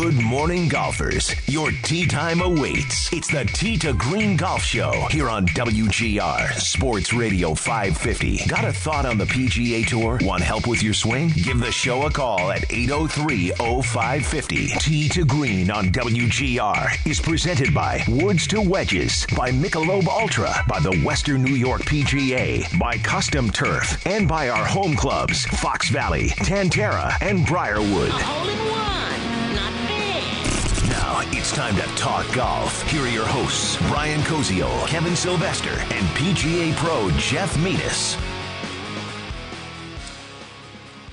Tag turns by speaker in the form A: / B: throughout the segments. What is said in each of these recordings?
A: Good morning, golfers. Your tee time awaits. It's the Tee to Green Golf Show here on WGR Sports Radio 550. Got a thought on the PGA Tour? Want help with your swing? Give the show a call at 803 0550. Tee to Green on WGR is presented by Woods to Wedges, by Michelob Ultra, by the Western New York PGA, by Custom Turf, and by our home clubs, Fox Valley, Tantera, and Briarwood. Now it's time to talk golf. Here are your hosts, Brian Koziol, Kevin Sylvester, and PGA Pro Jeff Metis.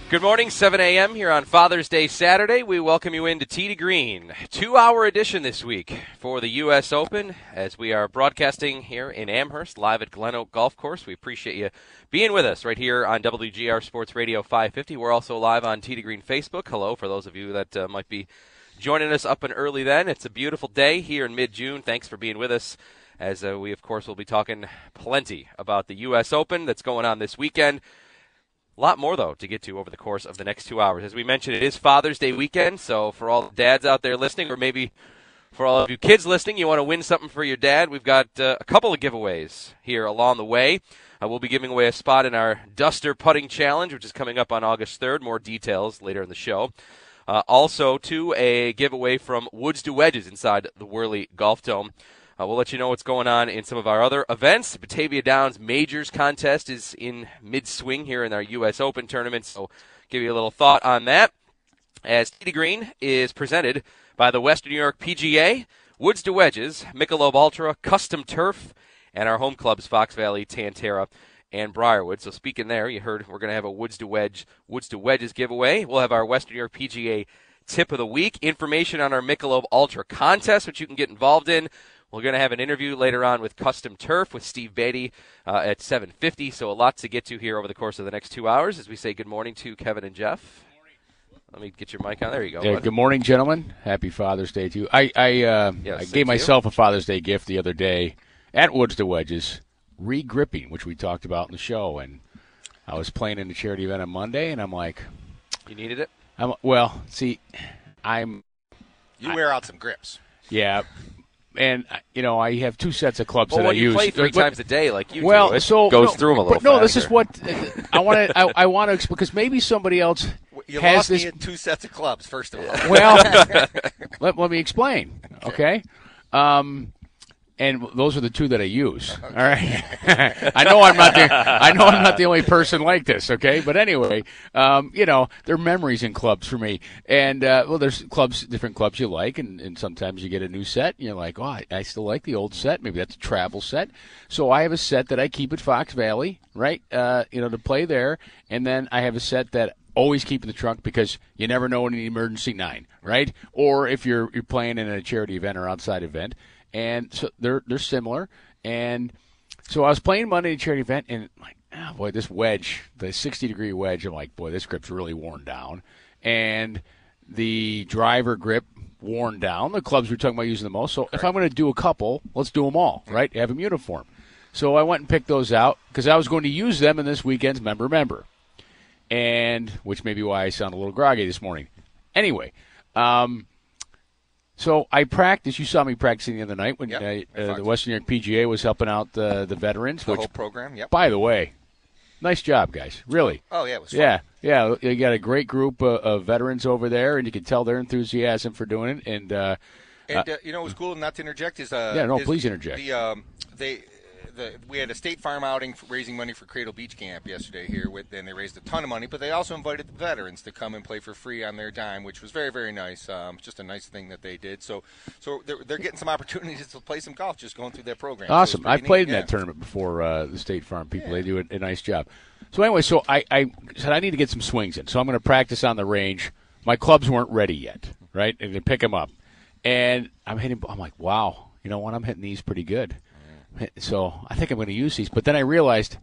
B: Good morning, 7 a.m. here on Father's Day Saturday. We welcome you into Tee to Green, two hour edition this week for the U.S. Open as we are broadcasting here in Amherst, live at Glen Oak Golf Course. We appreciate you being with us right here on WGR Sports Radio 550. We're also live on Tee to Green Facebook. Hello, for those of you that uh, might be joining us up and early then. It's a beautiful day here in mid June. Thanks for being with us as uh, we, of course, will be talking plenty about the U.S. Open that's going on this weekend. A lot more, though, to get to over the course of the next two hours. As we mentioned, it is Father's Day weekend, so for all the dads out there listening, or maybe for all of you kids listening, you want to win something for your dad, we've got uh, a couple of giveaways here along the way. Uh, we'll be giving away a spot in our Duster Putting Challenge, which is coming up on August 3rd. More details later in the show. Uh, also, to a giveaway from Woods to Wedges inside the Worley Golf Dome. Uh, we'll let you know what's going on in some of our other events. Batavia Downs Majors contest is in mid swing here in our U.S. Open tournament, so give you a little thought on that. As to Green is presented by the Western New York PGA, Woods to Wedges, Michelob Ultra, Custom Turf, and our home clubs Fox Valley, Tantera, and Briarwood. So speaking there, you heard we're going to have a Woods to Wedge, Woods to Wedges giveaway. We'll have our Western York PGA tip of the week, information on our Michelob Ultra contest, which you can get involved in. We're going to have an interview later on with Custom Turf with Steve Beatty uh, at 7:50. So a lot to get to here over the course of the next two hours as we say good morning to Kevin and Jeff. Let me get your mic on. There you go.
C: Yeah, good morning, gentlemen. Happy Father's Day to you. I I, uh,
B: Yeah,
C: I gave
B: you.
C: myself a Father's Day gift the other day at Woods to Wedges, re-gripping, which we talked about in the show, and I was playing in a charity event on Monday, and I'm like,
B: You needed it.
C: I'm well. See, I'm
D: You wear out some grips.
C: yeah, and uh, you know I have two sets of clubs
B: Well,
C: that
B: when
C: I
B: you
C: use.
B: play three
C: But-
B: times a day, like you
C: well,
B: do, it
C: so
B: goes
C: no,
B: through them a little.
C: But no, this is what I want to. I, I want to because maybe somebody else
D: You
C: has
D: lost
C: this.
D: me in two sets of clubs, first of all.
C: Well, let, let me explain. Okay. Um, and those are the two that I use. All right. I know I'm not the I know I'm not the only person like this. Okay. But anyway, um, you know, they're memories in clubs for me. And uh, well, there's clubs, different clubs you like, and, and sometimes you get a new set, and you're like, oh, I, I still like the old set. Maybe that's a travel set. So I have a set that I keep at Fox Valley, right? Uh, you know, to play there, and then I have a set that always keep in the trunk because you never know in an emergency nine, right? Or if you're you're playing in a charity event or outside event, and so they're they're similar. And so I was playing Monday charity event, and like, oh boy, this wedge, the 60 degree wedge, I'm like, boy, this grip's really worn down, and the driver grip worn down. The clubs we're talking about using the most. So if I'm going to do a couple, let's do them all, right? Have them uniform. So I went and picked those out because I was going to use them in this weekend's member member and which may be why I sound a little groggy this morning. Anyway, um, so I practiced. You saw me practicing the other night when
D: Yep,
C: uh,
D: I
C: uh, the. Western New York PGA was helping out the the veterans.
D: The
C: which,
D: whole program, yep.
C: by the way, nice job, guys. Really.
D: Oh, yeah, it was fun.
C: Yeah, yeah. You got a great group of, of veterans over there, and you can tell their enthusiasm for doing it. And uh,
D: And uh, you know, it was cool. Not to interject is uh,
C: Yeah, no,
D: is
C: please interject.
D: The um, they the, we had a State Farm outing raising money for Cradle Beach Camp yesterday here, with and they raised a ton of money. But they also invited the veterans to come and play for free on their dime, which was very very nice. Um, just a nice thing that they did. So so they're, they're getting some opportunities to play some golf just going through their program.
C: Awesome.
D: So
C: I've
D: neat.
C: played in
D: Yeah.
C: that tournament before. Uh, the State Farm people they do a, a nice job. So anyway, so I, I said I need to get some swings in, so I'm going to practice on the range. My clubs weren't ready yet, right? And to pick them up, and I'm hitting. I'm like, wow, you know what? I'm hitting these pretty good. So I think I'm going to use these. But then I realized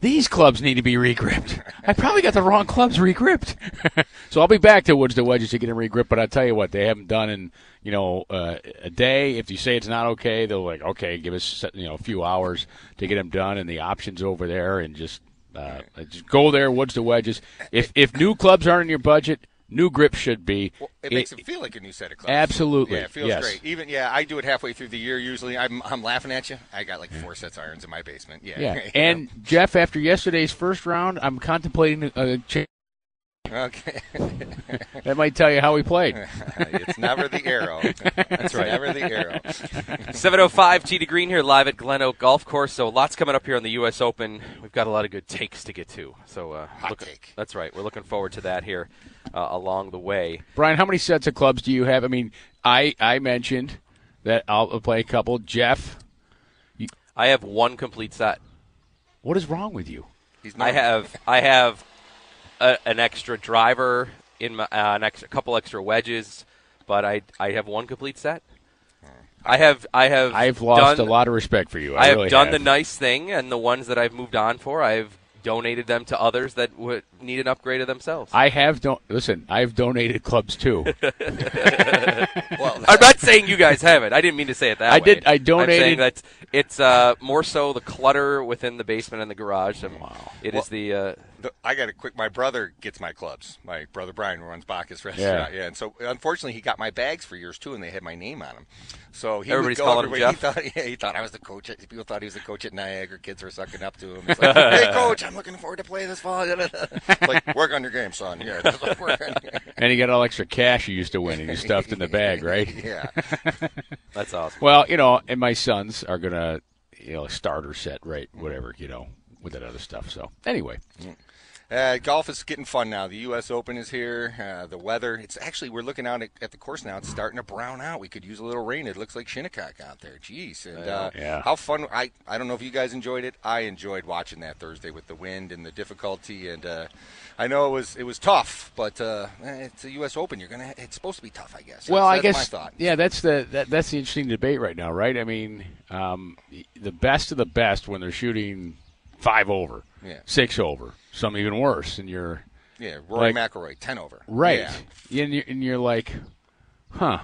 C: these clubs need to be regripped. I probably got the wrong clubs regripped. so I'll be back to Woods to Wedges to get them regripped. But I tell you what, they haven't done in you know uh, a day. If you say it's not okay, they'll like okay, give us you know a few hours to get them done, and the options over there, and just uh, just go there. Woods to Wedges. If if new clubs aren't in your budget, new grip should be.
D: Well, it makes it feel like a new set of clubs.
C: Absolutely.
D: Yeah, it feels
C: Yes.
D: great. Even yeah, I do it halfway through the year usually. I'm I'm laughing at you. I got like four sets of irons in my basement. Yeah.
C: yeah, and Jeff, after yesterday's first round, I'm contemplating a change.
D: Okay.
C: That might tell you how we played.
D: it's never the arrow. That's right. Never the arrow.
B: 705 Tee to Green here live at Glen Oak Golf Course. So lots coming up here on the U.S. Open. We've got a lot of good takes to get to. So uh,
D: Hot
B: look-
D: take.
B: That's right. We're looking forward to that here uh, along the way.
C: Brian, how many sets of clubs do you have? I mean, I I mentioned that I'll play a couple. Jeff,
B: I have one complete set.
C: what is wrong with you?
D: He's
B: I have I have a, an extra driver in my, uh, an extra, a couple extra wedges, but I I have one complete set. I have I have
C: I've lost
B: done,
C: a lot of respect for you. I,
B: I have
C: really
B: done
C: have.
B: the nice thing, and the ones that I've moved on for, I've donated them to others that would need an upgrade of themselves.
C: I have don't listen. I've donated clubs too.
D: Well,
B: I'm not saying you guys haven't. I didn't mean to say it that
C: I
B: way.
C: did- I
B: I'm
C: donated-
B: saying that it's uh, more so the clutter within the basement and the garage. And It is
D: Well-
B: the uh,
D: the- I got a quick. My brother gets my clubs. My brother Brian runs Bacchus Restaurant. Yeah. and so unfortunately he got my bags for years too, and they had my name on them. So he
B: Everybody's
D: would go
B: calling him. Jeff?
D: He thought, yeah, he thought I was the coach. At, people thought he was the coach at Niagara. Kids were sucking up to him. It's like, hey, coach, I'm looking forward to playing this fall. Like, work on your game, son. Yeah, that's work on your
C: and you got all extra cash you used to win, and you stuffed in the bag, right?
D: Yeah.
B: that's awesome.
C: Well, you know, and my sons are gonna, you know, starter set, right? Whatever, you know, with that other stuff. So anyway, mm.
D: Uh, golf is getting fun now. The U.S. Open is here. Uh, the weather, it's actually, we're looking out at, at the course now. It's starting to brown out. We could use a little rain. It looks like Shinnecock out there. Jeez. And uh,
C: Yeah.
D: how fun. I, I don't know if you guys enjoyed it. I enjoyed watching that Thursday with the wind and the difficulty. And uh, I know it was it was tough, but uh, eh, it's a U.S. Open. You're gonna. It's supposed to be tough, I guess.
C: well,
D: That's-
C: I
D: that's
C: guess
D: my thought.
C: yeah, that's the that, that's the interesting debate right now, right? I mean, um, the best of the best when they're shooting five over,
D: Yeah.
C: six over, some even worse, and you're
D: Yeah, Rory
C: like-
D: McIlroy, ten over.
C: right,
D: Yeah.
C: and, you're, and you're like, huh,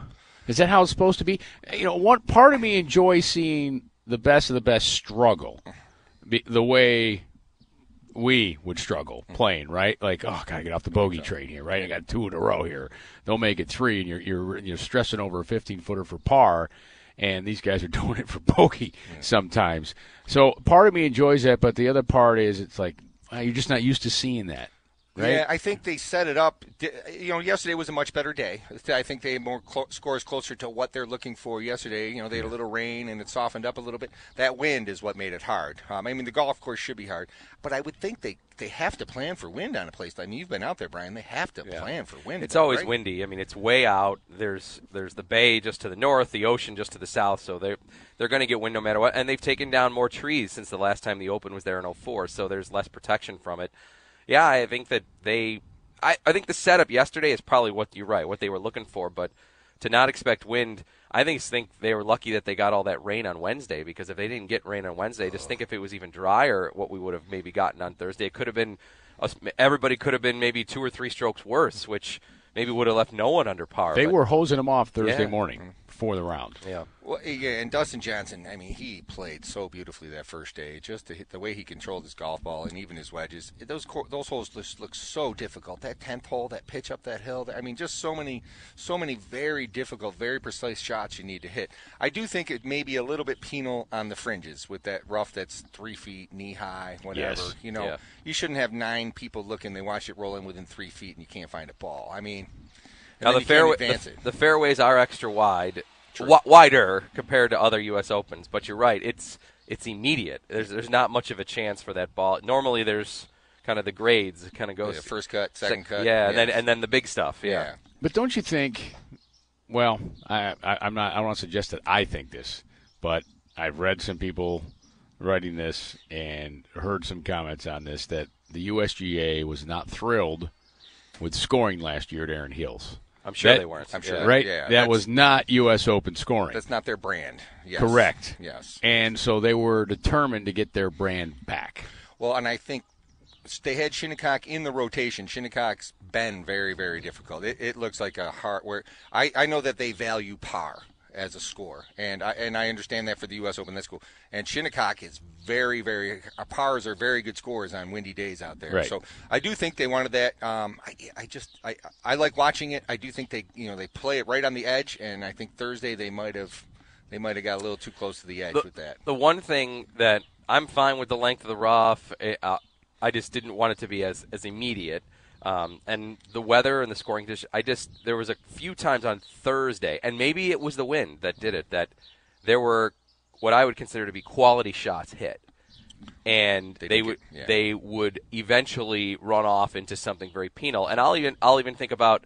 C: is that how it's supposed to be? You know, one part of me enjoys seeing the best of the best struggle, Be, the way we would struggle mm-hmm. playing, right? Like, oh, gotta get off the bogey train here, right? I got two in a row here. Don't make it three, and you're you're you're stressing over a 15 footer for par, and these guys are doing it for bogey sometimes. So part of me enjoys that, but the other part is it's like uh, you're just not used to seeing that, right?
D: Yeah, I think they set it up. You know, yesterday was a much better day. I think they had more clo- scores closer to what they're looking for yesterday. You know, they had a little rain and it softened up a little bit. That wind is what made it hard. Um, I mean, the golf course should be hard, but I would think they they have to plan for wind on a place. I mean, you've been out there, Brian. They have to plan for wind.
B: It's
D: though,
B: always
D: right?
B: windy. I mean, it's way out. There's there's the bay just to the north, the ocean just to the south. So they're they're going to get wind no matter what. And they've taken down more trees since the last time the Open was there in 04. So there's less protection from it. Yeah, I think that they. I, I think the setup yesterday is probably what you're right, what they were looking for. But to not expect wind, I think think they were lucky that they got all that rain on Wednesday because if they didn't get rain on Wednesday, just think if it was even drier, what we would have maybe gotten on Thursday. It could have been everybody could have been maybe two or three strokes worse, which maybe would have left no one under par.
C: They were hosing them off Thursday
B: Yeah.
C: morning mm-hmm. Before the round.
B: yeah.
D: Well, yeah, and Dustin Johnson, I mean, he played so beautifully that first day. Just to hit the way he controlled his golf ball and even his wedges. Those cor- those holes just look so difficult. That tenth hole, that pitch up that hill. I mean, just so many, so many very difficult, very precise shots you need to hit. I do think it may be a little bit penal on the fringes with that rough that's three feet knee high, whatever.
C: Yes.
D: You know,
B: Yeah.
D: you shouldn't have nine people looking. They watch it roll in within three feet and you can't find a ball. I mean,
B: Now the fairway, the, the fairways are extra wide, wi- wider compared to other U.S. Opens. But you're right; it's it's immediate. There's there's not much of a chance for that ball. Normally there's kind of the grades. It kind of goes
D: Yeah, first cut, second cut.
B: Yeah, and then and then the big stuff. Yeah.
D: yeah.
C: But don't you think? Well, I, I, I'm not. I don't want to suggest that I think this, but I've read some people writing this and heard some comments on this that the USGA was not thrilled with scoring last year at Erin Hills.
B: I'm sure
C: That-
B: they weren't.
D: I'm sure.
B: Yeah.
C: Right?
D: yeah,
C: that was not U.S. Open scoring.
D: That's not their brand. Yes.
C: Correct.
D: Yes.
C: And so they were determined to get their brand back.
D: Well, and I think they had Shinnecock in the rotation. Shinnecock's been very, very difficult. It, it looks like a hard. Where I, I know that they value par as a score, and I and I understand that for the U.S. Open. That's cool. And Shinnecock is very, very uh, pars are very good scores on windy days out there.
C: Right.
D: So I do think they wanted that. Um, I, I just I I like watching it. I do think they you know they play it right on the edge, and I think Thursday they might have they might have got a little too close to the edge
B: the,
D: with that.
B: the one thing that I'm fine with the length of the rough. eh, Uh, I just didn't want it to be as as immediate. Um, and the weather and the scoring condition. I just there was a few times on Thursday, and maybe it was the wind that did it. That there were what I would consider to be quality shots hit, and
D: They
B: they, would
D: yeah.
B: they would eventually run off into something very penal. And I'll even I'll even think about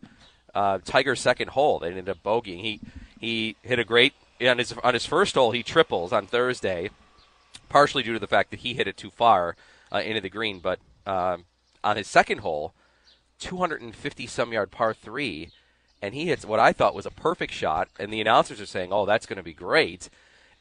B: uh, Tiger's second hole. They ended up bogeying. He he hit a great on his on his first hole. He triples on Thursday, partially due to the fact that he hit it too far uh, into the green. But um, on his second hole, 250 some yard par three, and he hits what I thought was a perfect shot. And the announcers are saying, "Oh, that's going to be great,"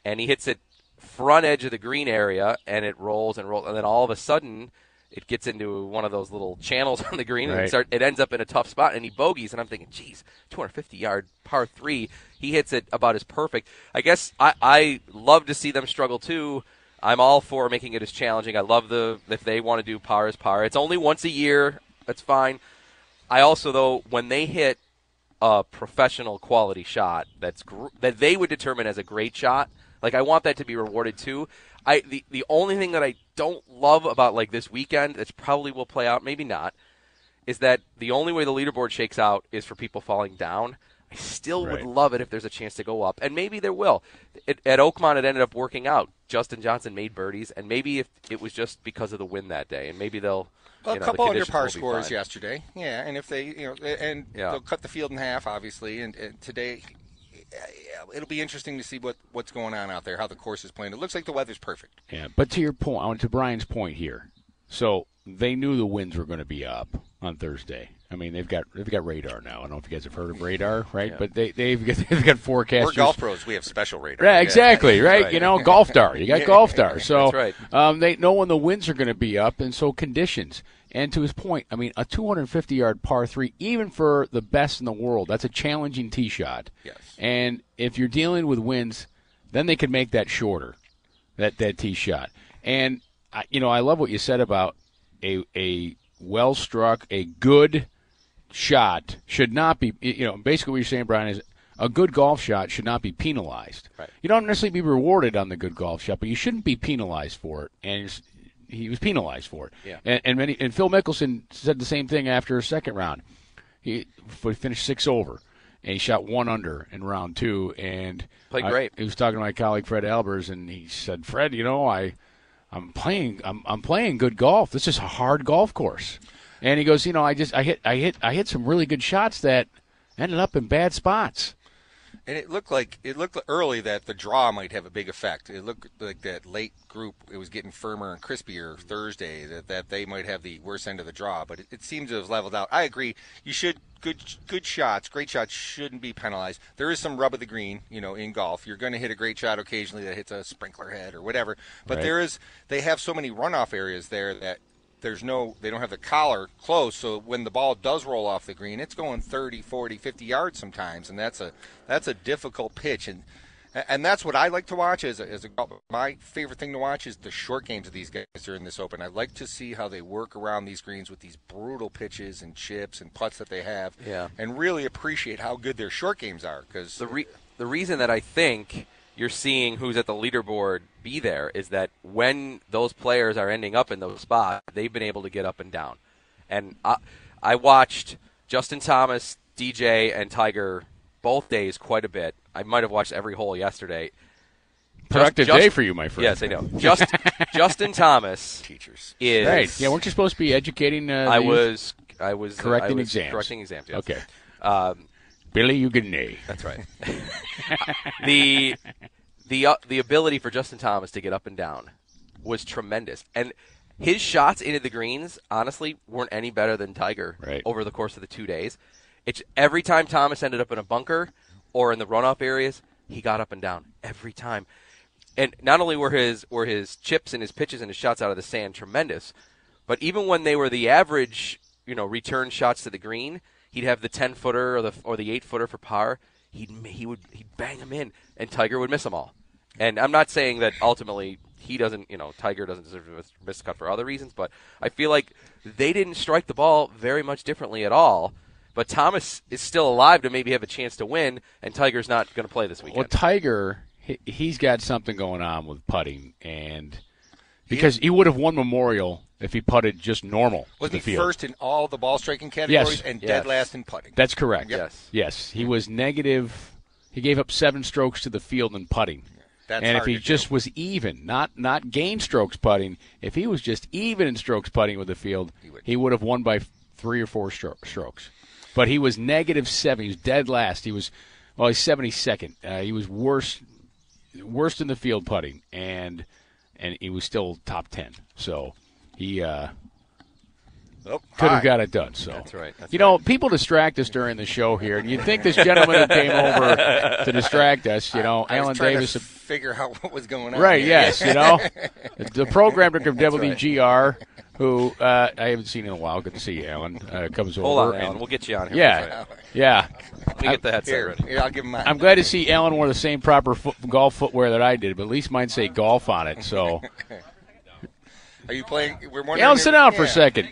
B: and he hits it front edge of the green area, and it rolls and rolls, and then all of a sudden. It gets into one of those little channels on the green, and
C: Right.
B: it, start, it ends up in a tough spot, and he bogeys. And I'm thinking, geez, 250 yard par three, he hits it about as perfect. I guess I, I love to see them struggle too. I'm all for making it as challenging. I love the if they want to do par as par. It's only once a year. That's fine. I also though when they hit a professional quality shot that's gr- that they would determine as a great shot, like I want that to be rewarded too. I the the only thing that I don't love about like this weekend that's probably will play out, maybe not, is that the only way the leaderboard shakes out is for people falling down. I still
C: Right.
B: would love it if there's a chance to go up, and maybe there will. It, at Oakmont, it ended up working out. Justin Johnson made birdies, and maybe if it was just because of the wind that day, and maybe they'll.
D: Well,
B: you know,
D: a couple under par scores
B: fine.
D: yesterday. Yeah, and if they, you know, and
B: Yeah.
D: they'll cut the field in half, obviously. And, and today, yeah, it'll be interesting to see what what's going on out there, how the course is playing. It looks like the weather's perfect.
C: Yeah, but to your point, I went to Brian's point here. So they knew the winds were going to be up on Thursday. I mean, they've got they've got radar now. I don't know if you guys have heard of radar, right? But they they've got, they've got forecasters.
D: We're golf pros. We have special radar.
C: Yeah,
D: Yeah.
C: exactly, right? You know, golf dar. You got golf dar. So
B: That's right.
C: um, they know when the winds are going to be up, and so conditions. And to his point, I mean, a 250 yard par three, even for the best in the world, that's a challenging tee shot.
D: Yes.
C: And if you're dealing with winds, then they could make that shorter, that that tee shot. And I, you know, I love what you said about a a well struck, a good shot should not be. You know, basically what you're saying, Brian, is a good golf shot should not be penalized.
B: Right.
C: You don't necessarily be rewarded on the good golf shot, but you shouldn't be penalized for it. And it's- he was penalized for it.
B: Yeah.
C: And and, many, and Phil Mickelson said the same thing after a second round. He finished six over, and he shot one under in round two. And
B: Played
C: I-
B: great.
C: he was talking to my colleague Fred Albers, and he said, "Fred, you know, I, I'm playing, I'm, I'm playing good golf. This is a hard golf course." And he goes, "You know, I just, I hit, I hit, I hit some really good shots that ended up in bad spots."
D: And it looked like it looked early that the draw might have a big effect. It looked like that late group it was getting firmer and crispier Thursday. That that they might have the worst end of the draw, but it, it seems to have leveled out. I agree. You should good good shots, great shots shouldn't be penalized. There is some rub of the green, you know, in golf. You're going to hit a great shot occasionally that hits a sprinkler head or whatever. But
C: Right.
D: there is they have so many runoff areas there that there's no they don't have the collar close so when the ball does roll off the green it's going 30 40 50 yards sometimes and that's a that's a difficult pitch and and that's what I like to watch as a, as a my favorite thing to watch is the short games of these guys during this open. I like to see how they work around these greens with these brutal pitches and chips and putts that they have,
B: Yeah.
D: and really appreciate how good their short games are because
B: the re- the reason that I think you're seeing who's at the leaderboard be there is that when those players are ending up in those spots, they've been able to get up and down. And I, I watched Justin Thomas, DJ, and Tiger both days quite a bit. I might have watched every hole yesterday.
C: productive
B: just-
C: day for you, my friend.
B: Yes, I know. Just Justin Thomas
D: Teachers.
B: is.
C: Right. Yeah, weren't you supposed to be educating? Uh,
B: I was. I was uh,
C: Correcting
B: I was
C: exams.
B: Correcting exams. Yes.
C: Okay.
B: Um,
C: Billy, you get an A.
B: That's right. the the uh, the ability for Justin Thomas to get up and down was tremendous, and his shots into the greens honestly weren't any better than Tiger
C: Right.
B: over the course of the two days. It's every time Thomas ended up in a bunker or in the run-up areas, he got up and down every time. And not only were his were his chips and his pitches and his shots out of the sand tremendous, but even when they were the average, you know, return shots to the green, he'd have the ten footer or the or the eight footer for par. He'd he would he'd bang them in, and Tiger would miss them all. And I'm not saying that ultimately he doesn't, you know, Tiger doesn't deserve to miss, miss a cut for other reasons, but I feel like they didn't strike the ball very much differently at all. But Thomas is still alive to maybe have a chance to win, and Tiger's not going to play this weekend. Well.
C: Tiger, he, he's got something going on with putting, and because he would have won Memorial if he putted just normal to
D: Was
C: the
D: he
C: field.
D: first in all the ball striking categories
C: Yes.
D: and
B: Yes.
D: dead last in putting?
C: That's correct.
B: Yes.
C: Yes. He was negative. He gave up seven strokes to the field in putting.
D: That's
C: and if he
D: to do.
C: just was even, not not gain strokes putting, if he was just even in strokes putting with the field, he would, have won by three or four stro- strokes. But he was negative seven. He was dead last. He was well, he's seventy second. Uh, he was worst worst in the field putting, and and he was still top ten. So he uh,
D: Oh,
C: could have got it done. So
B: That's right, that's
C: you know, people distract us during the show here, and you'd think this gentleman who came over to distract us, you know,
D: I was
C: Alan
D: trying
C: Davis.
D: To figure out what was going on.
C: Right,
D: here.
C: yes, you know. the program director of WGR, who uh, I haven't seen in a while. Good to see you, Alan. Uh, comes
B: Hold
C: over.
B: on, Alan.
C: and-
B: We'll get you on here.
C: yeah, yeah.
B: Let me get the headset
D: Here,
B: ready.
D: here, I'll give him mine.
C: I'm glad to see Alan wore the same proper foot, golf footwear that I did, but at least mine say golf on it. So,
D: Are you playing? We're wondering.
C: Alan,
D: if-
C: sit down for a second,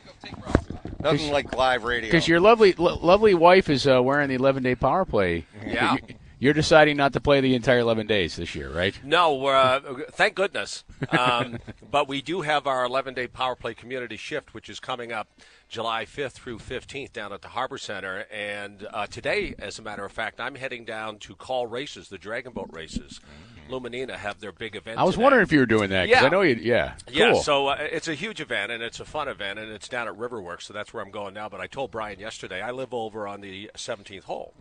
D: Nothing like live radio.
C: because your lovely, lo- lovely wife is uh, wearing the 11 day power play.
E: Yeah.
C: You- You're deciding not to play the entire 11 days this year, right?
E: No, we're, uh, thank goodness. Um, but we do have our 11 day power play community shift, which is coming up July 5th through 15th down at the Harbor Center. And uh, today, as a matter of fact, I'm heading down to call races, the Dragon Boat races. Luminina have their big event.
C: I was
E: today.
C: wondering if you were doing that because
E: Yeah.
C: I know you. Yeah,
E: Yeah,
C: cool.
E: so uh, it's a huge event and it's a fun event and it's down at Riverworks, so that's where I'm going now. But I told Brian yesterday I live over on the 17th hole,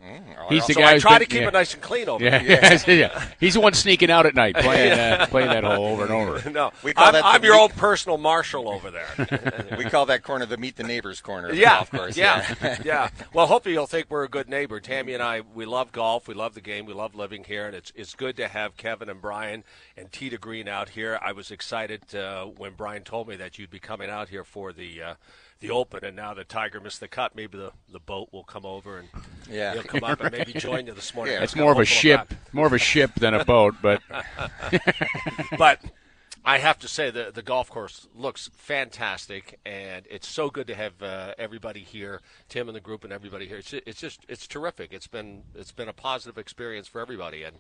C: He's the
E: so
C: guy
E: I try
C: been-
E: to keep
C: yeah.
E: it nice and clean over
C: Yeah,
E: there.
C: yeah, yeah. He's the one sneaking out at night playing uh, playing that hole over and over.
E: No,
D: We call
E: I'm,
D: that
E: I'm your
D: meet-
E: own personal marshal over there.
D: we call that corner the meet the neighbors corner. Of the
E: yeah,
D: golf course.
E: yeah, yeah. Well, hopefully you'll think we're a good neighbor. Tammy and I, we love golf, we love the game, we love living here, and it's it's good to have Kevin and Brian and Tee to Green out here. I was excited uh, when Brian told me that you'd be coming out here for the. Uh, the Open, and now the Tiger missed the cut, maybe the, the boat will come over and
D: Yeah.
E: he'll come up and maybe join you this morning.
D: Yeah.
E: I
C: It's more of a ship,
E: that.
C: more of a ship than a boat, but
E: but I have to say the the golf course looks fantastic, and it's so good to have uh, everybody here, Tim and the group, and everybody here. It's, it's just it's terrific. It's been it's been a positive experience for everybody, and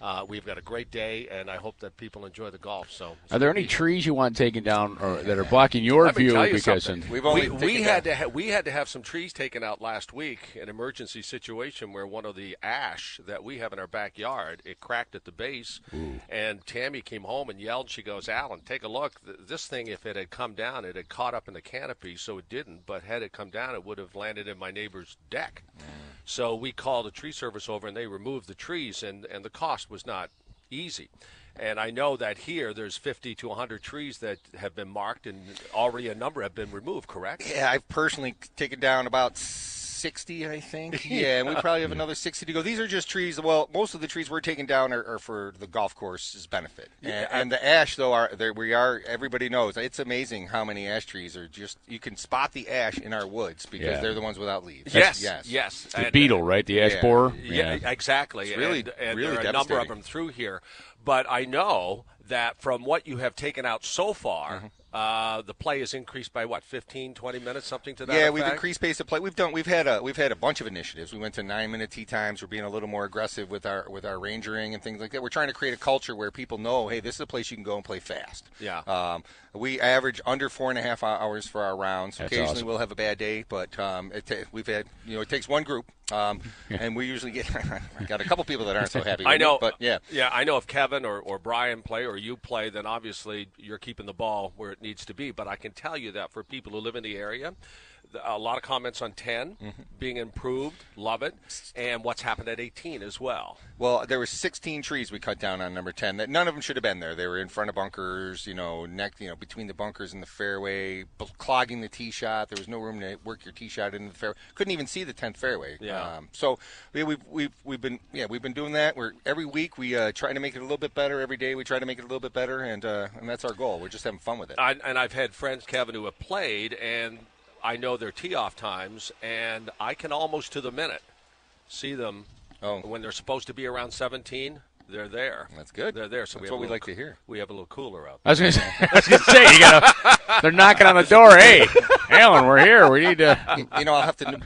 E: uh, we've got a great day, and I hope that people enjoy the golf. So,
C: are there any trees you want taken down or that are blocking your
E: Let me
C: view?
E: tell you
C: Because
E: something.
D: We've only
E: we,
D: taken
E: we had
D: down-
E: to ha- we had to have some trees taken out last week, an emergency situation where one of the ash that we have in our backyard it cracked at the base, and Tammy came home and yelled. She goes, "Alan, take a look. This thing, if it had come down, it had caught up in the canopy, so it didn't. But had it come down, it would have landed in my neighbor's deck." So we called a tree service over, and they removed the trees, and and the cost was not easy. And I know that here there's 50 to 100 trees that have been marked, and already a number have been removed. Correct?
D: Yeah, I've personally taken down about 60, I think. Yeah, and we probably have another 60 to go. These are just trees. Well, most of the trees we're taking down are, are for the golf course's benefit. And, and the ash, though, are there. We are. Everybody knows it's amazing how many ash trees are just. You can spot the ash in our woods because
C: Yeah.
D: they're the ones without leaves.
E: Yes,
D: yes,
E: yes.
C: the
E: And- uh,
C: beetle, right? The ash
D: Yeah.
C: borer.
E: Yeah, exactly.
D: It's really-
E: and, and
D: really
E: there are a number of them through here. But I know that from what you have taken out so far, mm-hmm. Uh, the play is increased by what 15, 20 minutes, something to that.
D: Yeah,
E: effect?
D: we've increased pace of play. We've done. We've had a we've had a bunch of initiatives. We went to nine minute tee times. We're being a little more aggressive with our with our rangering and things like that. We're trying to create a culture where people know, hey, this is a place you can go and play fast.
E: Yeah.
D: Um, we average under four and a half hours for our rounds.
C: That's
D: Occasionally
C: awesome.
D: we'll have a bad day, but um, it ta- we've had you know it takes one group, um, and we usually get I got a couple people that aren't so happy.
E: I
D: with me,
E: know,
D: but yeah.
E: yeah. I know if Kevin or, or Brian play or you play, then obviously you're keeping the ball where it needs to be. But I can tell you that for people who live in the area, th- a lot of comments on 10
D: Mm-hmm.
E: being improved, love it, and what's happened at 18 as well.
D: Well, there were 16 trees we cut down on number 10. That none of them should have been there. They were in front of bunkers, you know, neck, you know, between the bunkers and the fairway, clogging the tee shot. There was no room to work your tee shot into the fairway. Couldn't even see the 10th fairway.
E: Yeah.
D: Um, so we, we've we've we've been yeah we've been doing that. We're every week we uh, try to make it a little bit better. Every day we try to make it a little bit better, and uh, and that's our goal. We're just having fun with it.
E: I, and I've had friends, Kevin, who have played, and I know their tee off times, and I can almost to the minute see them
D: Oh.
E: when they're supposed to be around 17. They're there.
D: That's good.
E: They're there. So
D: That's
E: we have
D: what we
E: little
D: like to hear.
E: We have a little cooler out.
C: I was going to say, I was gonna say you gotta, they're knocking on the door. Hey, Alan, we're here. We need to.
D: you know, I'll have to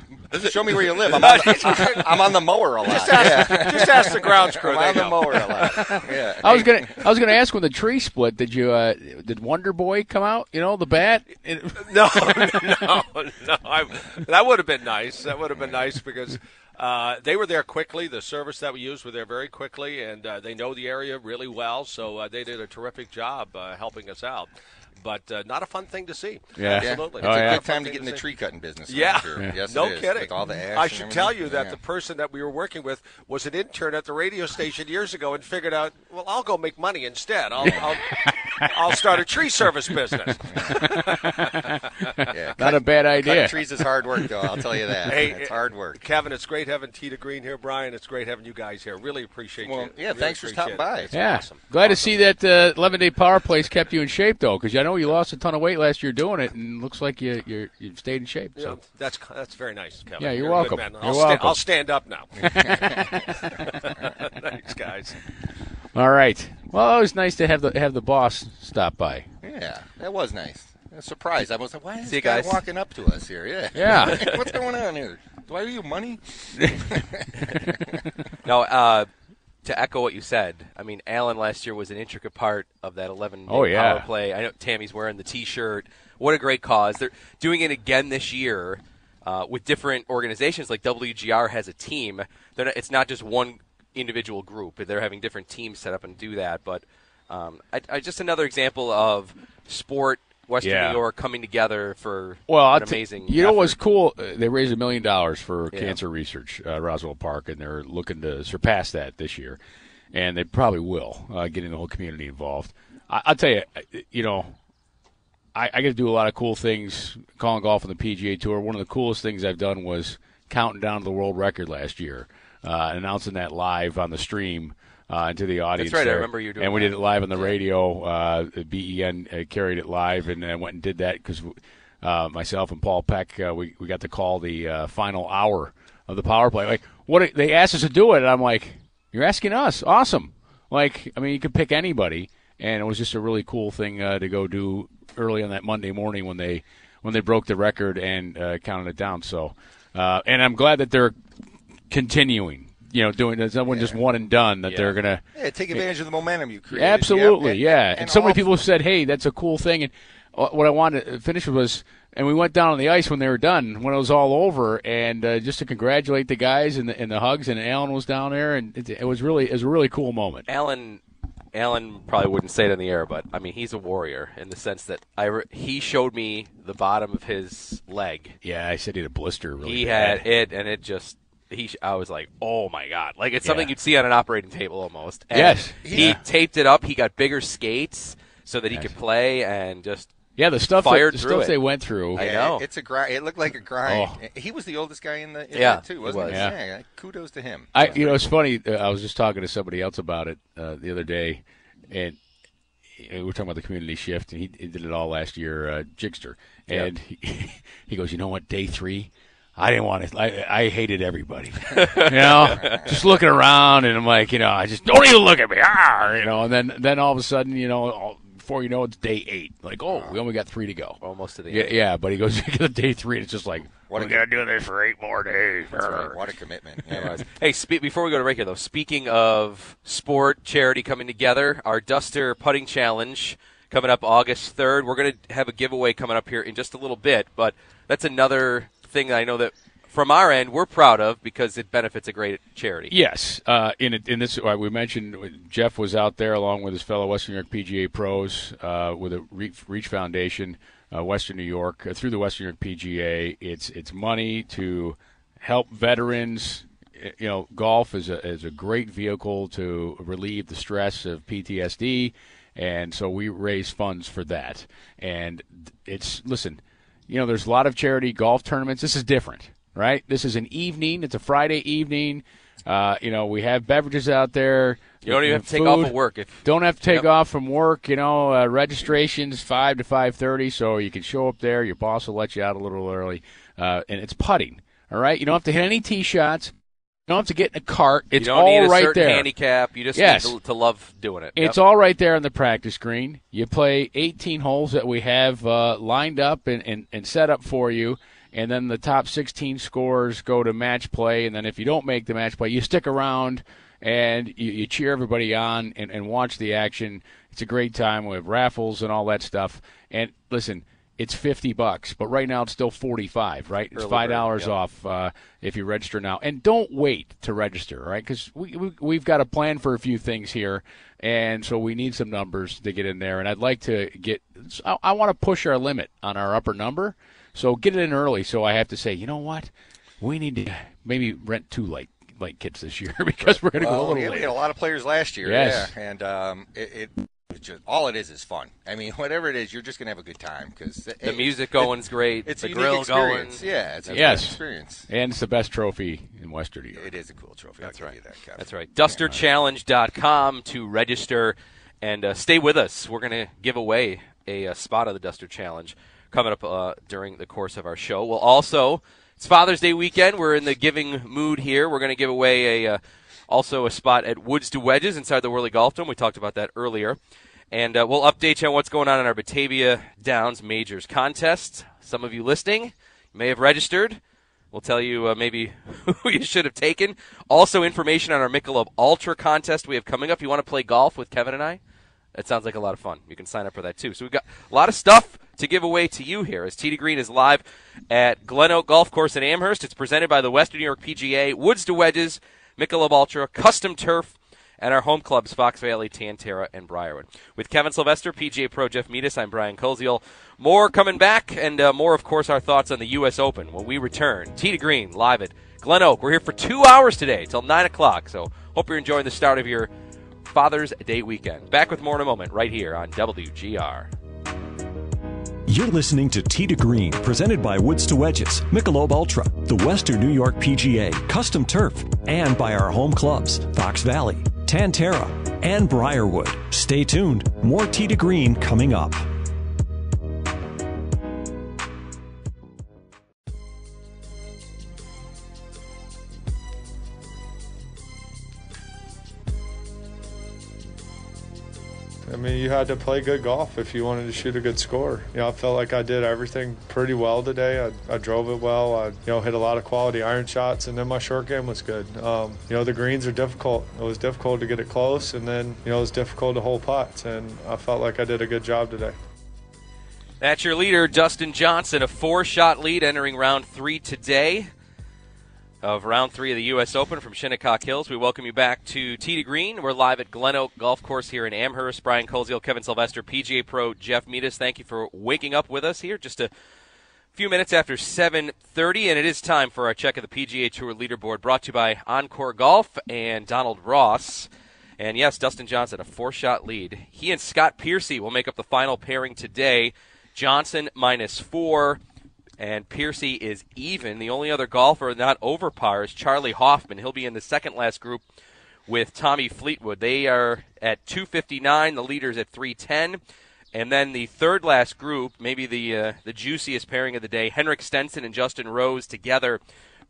D: show me where you live. I'm on, the, I'm on the mower a lot.
E: Just ask, just ask the grounds crew.
D: I'm
E: They
D: on the mower a lot. Yeah.
C: I was gonna, I was gonna ask when the tree split. Did you, uh, did Wonder Boy come out? You know, the bat. It-
E: No, no, no. I, that would have been nice. That would have been nice because uh, they were there quickly. The service that we used were there very quickly, and uh, they know the area really well. So uh, they did a terrific job uh, helping us out. But uh, not a fun thing to see.
C: Yeah.
D: Yeah.
E: absolutely.
D: It's
C: Oh,
D: a
C: yeah.
D: good time to
E: thing
D: get in the
E: see.
D: tree cutting business.
E: Yeah.
D: here.
C: Yeah.
D: Yes,
E: no
D: it is,
E: kidding.
D: With all the ash
E: I
D: and
E: should tell you that
D: Yeah.
E: the person that we were working with was an intern at the radio station years ago and figured out, well, I'll go make money instead. I'll, I'll, I'll start a tree service business.
D: Yeah.
C: Not a bad
D: Cutting
C: idea.
D: trees is hard work, though. I'll tell you that.
E: Hey,
D: it's
E: uh,
D: hard work.
E: Kevin, it's great having Tee to Green here. Brian, it's great having you guys here. Really appreciate
D: Well,
E: you.
D: yeah,
E: Really
D: thanks for
E: appreciate
D: stopping by.
E: it. It's
C: Yeah,
E: awesome.
C: glad to see that uh, 11 day power plays kept you in shape though, because I know you lost a ton of weight last year doing it, and looks like you you you stayed in shape.
E: Yeah,
C: So
E: that's that's very nice, Kevin.
C: Yeah, you're
E: a good
C: welcome.
E: man.
C: You're
E: I'll, sta-
C: welcome.
E: I'll stand up now. Thanks, guys.
C: All right. Well, it was nice to have the have the boss stop by.
D: Yeah, that was nice. A surprise. I was like, why is
B: See
D: this guy
B: guys.
D: walking up to us here? Yeah.
C: Yeah.
D: What's going on here? Do I owe you money?
B: No, uh, to echo what you said, I mean, Alan last year was an intricate part of that 11
C: Oh, yeah.
B: power play. I know Tammy's wearing the T-shirt. What a great cause! They're doing it again this year uh, with different organizations. Like WGR has a team. They're not, it's not just one individual group. They're having different teams set up and do that. But um, I, I, just another example of sport, Western
C: Yeah.
B: New York coming together for
C: Well, I'll
B: an
C: t-
B: amazing.
C: You know what's cool? Uh, They raised a million dollars for
B: Yeah.
C: cancer research, uh, Roswell Park, and they're looking to surpass that this year, and they probably will, uh, getting the whole community involved. I- I'll tell you, uh, you know, I, I get to do a lot of cool things calling golf on the PGA Tour. One of the coolest things I've done was counting down to the world record last year, uh, announcing that live on the stream. Uh, to the audience.
B: That's right, I remember you doing
C: And we
B: that.
C: did it live on the radio. Uh, BEN uh, carried it live, and uh, went and did that because uh, myself and Paul Peck, uh, we we got to call the uh, final hour of the power play. Like, what they asked us to do it, and I'm like, "You're asking us? Awesome!" Like, I mean, you could pick anybody, and it was just a really cool thing uh, to go do early on that Monday morning when they when they broke the record and uh, counted it down. So, uh, and I'm glad that they're continuing. You know, doing there's no one just one and done. That
B: Yeah.
C: they're gonna
D: Yeah, take advantage of the momentum you create
C: Absolutely,
D: and-
C: yeah. And,
D: and
C: so many people have said, "Hey, that's a cool thing." And uh, what I wanted to finish with was, and we went down on the ice when they were done, when it was all over, and uh, just to congratulate the guys and the, and the hugs. And Alan was down there, and it, it was really it was a really cool moment.
B: Alan, Alan probably wouldn't say it in the air, but I mean, he's a warrior in the sense that I re- he showed me the bottom of his leg.
C: Yeah, I said he had a blister. Really
B: he
C: bad.
B: had it, and it just. He, I was like, "Oh my god!" Like it's something
C: Yeah.
B: you'd see on an operating table almost. And
C: Yes.
B: he
C: Yeah.
B: taped it up. He got bigger skates so that he could play, and just
C: Yeah, the stuff
B: fired
C: that, the stuff
B: it.
C: they went through.
B: I
D: Yeah,
B: know.
D: It's a grind. It looked like a grind.
C: Oh.
D: He was the oldest guy in the in
B: Yeah,
D: too, wasn't
B: was.
D: he?
C: Yeah.
D: Kudos to him.
C: I, you know, it's funny. Uh, I was just talking to somebody else about it uh, the other day, and we were talking about the community shift, and he, he did it all last year, uh, Jigster, and he, he goes, you know what, day three. I didn't want to. I, I hated everybody, you know. just looking around, and I'm like, you know, I just don't even look at me, ah, you know. And then, then all of a sudden, you know, all, before you know it's day eight. Like, oh, we only got three to go.
B: Almost to the
C: Yeah,
B: end.
C: yeah, but he goes to day three, and it's just like,
D: What
C: we're
D: a-
C: gonna do this for eight more days.
D: Right. What a commitment. Yeah.
B: Hey, spe- before we go to break here, though, speaking of sport, charity coming together, our Duster Putting Challenge coming up August 3rd. We're going to have a giveaway coming up here in just a little bit, but that's another thing that I know that from our end we're proud of because it benefits a great charity.
C: Yes, uh, in in this uh, we mentioned Jeff was out there along with his fellow Western New York PGA pros uh, with the Reach, Foundation, uh, Western New York uh, through the Western New York PGA. It's it's money to help veterans. You know, golf is a is a great vehicle to relieve the stress of PTSD, and so we raise funds for that. And it's listen, you know, there's a lot of charity golf tournaments. This is different, right? This is an evening. It's a Friday evening. Uh, you know, we have beverages out there.
B: You don't even have to take off of work if
C: Don't have to take
B: Yep.
C: off from work. You know, uh, registration's five to five thirty, so you can show up there. Your boss will let you out a little early, uh, and it's putting. All right, you don't have to hit any tee shots. You don't have to get in a cart. It's
B: you don't
C: all
B: need a
C: right
B: certain
C: there.
B: handicap. You just
C: Yes.
B: need to, to love doing it.
C: It's
B: Yep.
C: all right there on the practice green. You play 18 holes that we have uh, lined up and, and, and set up for you, and then the top 16 scores go to match play. And then if you don't make the match play, you stick around and you, you cheer everybody on and, and watch the action. It's a great time. We have raffles and all that stuff. And listen, it's 50 bucks, but right now it's still 45, right? It's 5
B: bird, yep.
C: off uh, if you register now. And don't wait to register, right? Because we, we, we've got a plan for a few things here, and so we need some numbers to get in there. And I'd like to get, I, I want to push our limit on our upper number, so get it in early. So I have to say, you know what? We need to maybe rent two light light kits this year because we're going to go a little
D: we had a lot of players last year.
C: Yes.
D: Yeah, and um, it, it just all it is is fun. I mean, whatever it is, you're just gonna have a good time because
B: the music going's great.
D: It's
B: the
D: a unique
B: grill
D: experience.
B: going.
D: Yeah, it's a
C: Yes.
D: yes. experience.
C: And it's the best trophy in Western New York.
D: It is a cool trophy.
B: That's
D: I'll
B: right.
D: give you that, Kev.
B: That's right. DusterChallenge.com to register and uh, stay with us. We're going to give away a, uh spot of the Duster Challenge coming up uh, during the course of our show. We'll also, it's Father's Day weekend. We're in the giving mood here. We're going to give away a uh, also a spot at Woods to Wedges inside the Whirly Golf Dome. We talked about that earlier. And uh, we'll update you on what's going on in our Batavia Downs Majors contest. Some of you listening may have registered. We'll tell you uh, maybe who you should have taken. Also, information on our Michelob Ultra contest we have coming up. You want to play golf with Kevin and I? That sounds like a lot of fun. You can sign up for that too. So we've got a lot of stuff to give away to you here as to Green is live at Glen Oak Golf Course in Amherst. It's presented by the Western New York PGA, Woods to Wedges, Michelob Ultra, Custom Turf, and our home clubs, Fox Valley, Tantera, and Briarwood. With Kevin Sylvester, PGA Pro Jeff Metis, I'm Brian Koziol. More coming back, and uh, more, of course, our thoughts on the U.S. Open when we return. Tee to Green, live at Glen Oak. We're here for two hours today, till 9 o'clock, so hope you're enjoying the start of your Father's Day weekend. Back with more in a moment, right here on WGR.
F: You're listening to Tee to Green, presented by Woods to Wedges, Michelob Ultra, the Western New York PGA, Custom Turf, and by our home clubs, Fox Valley, Tantera, and Briarwood. Stay tuned. More Tee to Green coming up.
G: I mean, you had to play good golf if you wanted to shoot a good score. You know, I felt like I did everything pretty well today. I, I drove it well. I, you know, hit a lot of quality iron shots, and then my short game was good. Um, you know, the greens are difficult. It was difficult to get it close, and then you know it was difficult to hold putts, and I felt like I did a good job today.
B: That's your leader, Dustin Johnson, a four shot lead entering round three today of round three of the U.S. Open from Shinnecock Hills. We welcome you back to Tee to Green. We're live at Glen Oak Golf Course here in Amherst. Brian Koziol, Kevin Sylvester, PGA Pro Jeff Metis. Thank you for waking up with us here just a few minutes after 7.30, and it is time for our check of the PGA Tour leaderboard brought to you by Encore Golf and Donald Ross. And yes, Dustin Johnson, a four shot lead. He and Scott Piercy will make up the final pairing today. Johnson minus four, and Piercy is even. The only other golfer not over par is Charley Hoffman. He'll be in the second last group with Tommy Fleetwood. They are at 259. The leader's at 310. And then the third last group, maybe the uh, the juiciest pairing of the day, Henrik Stenson and Justin Rose together,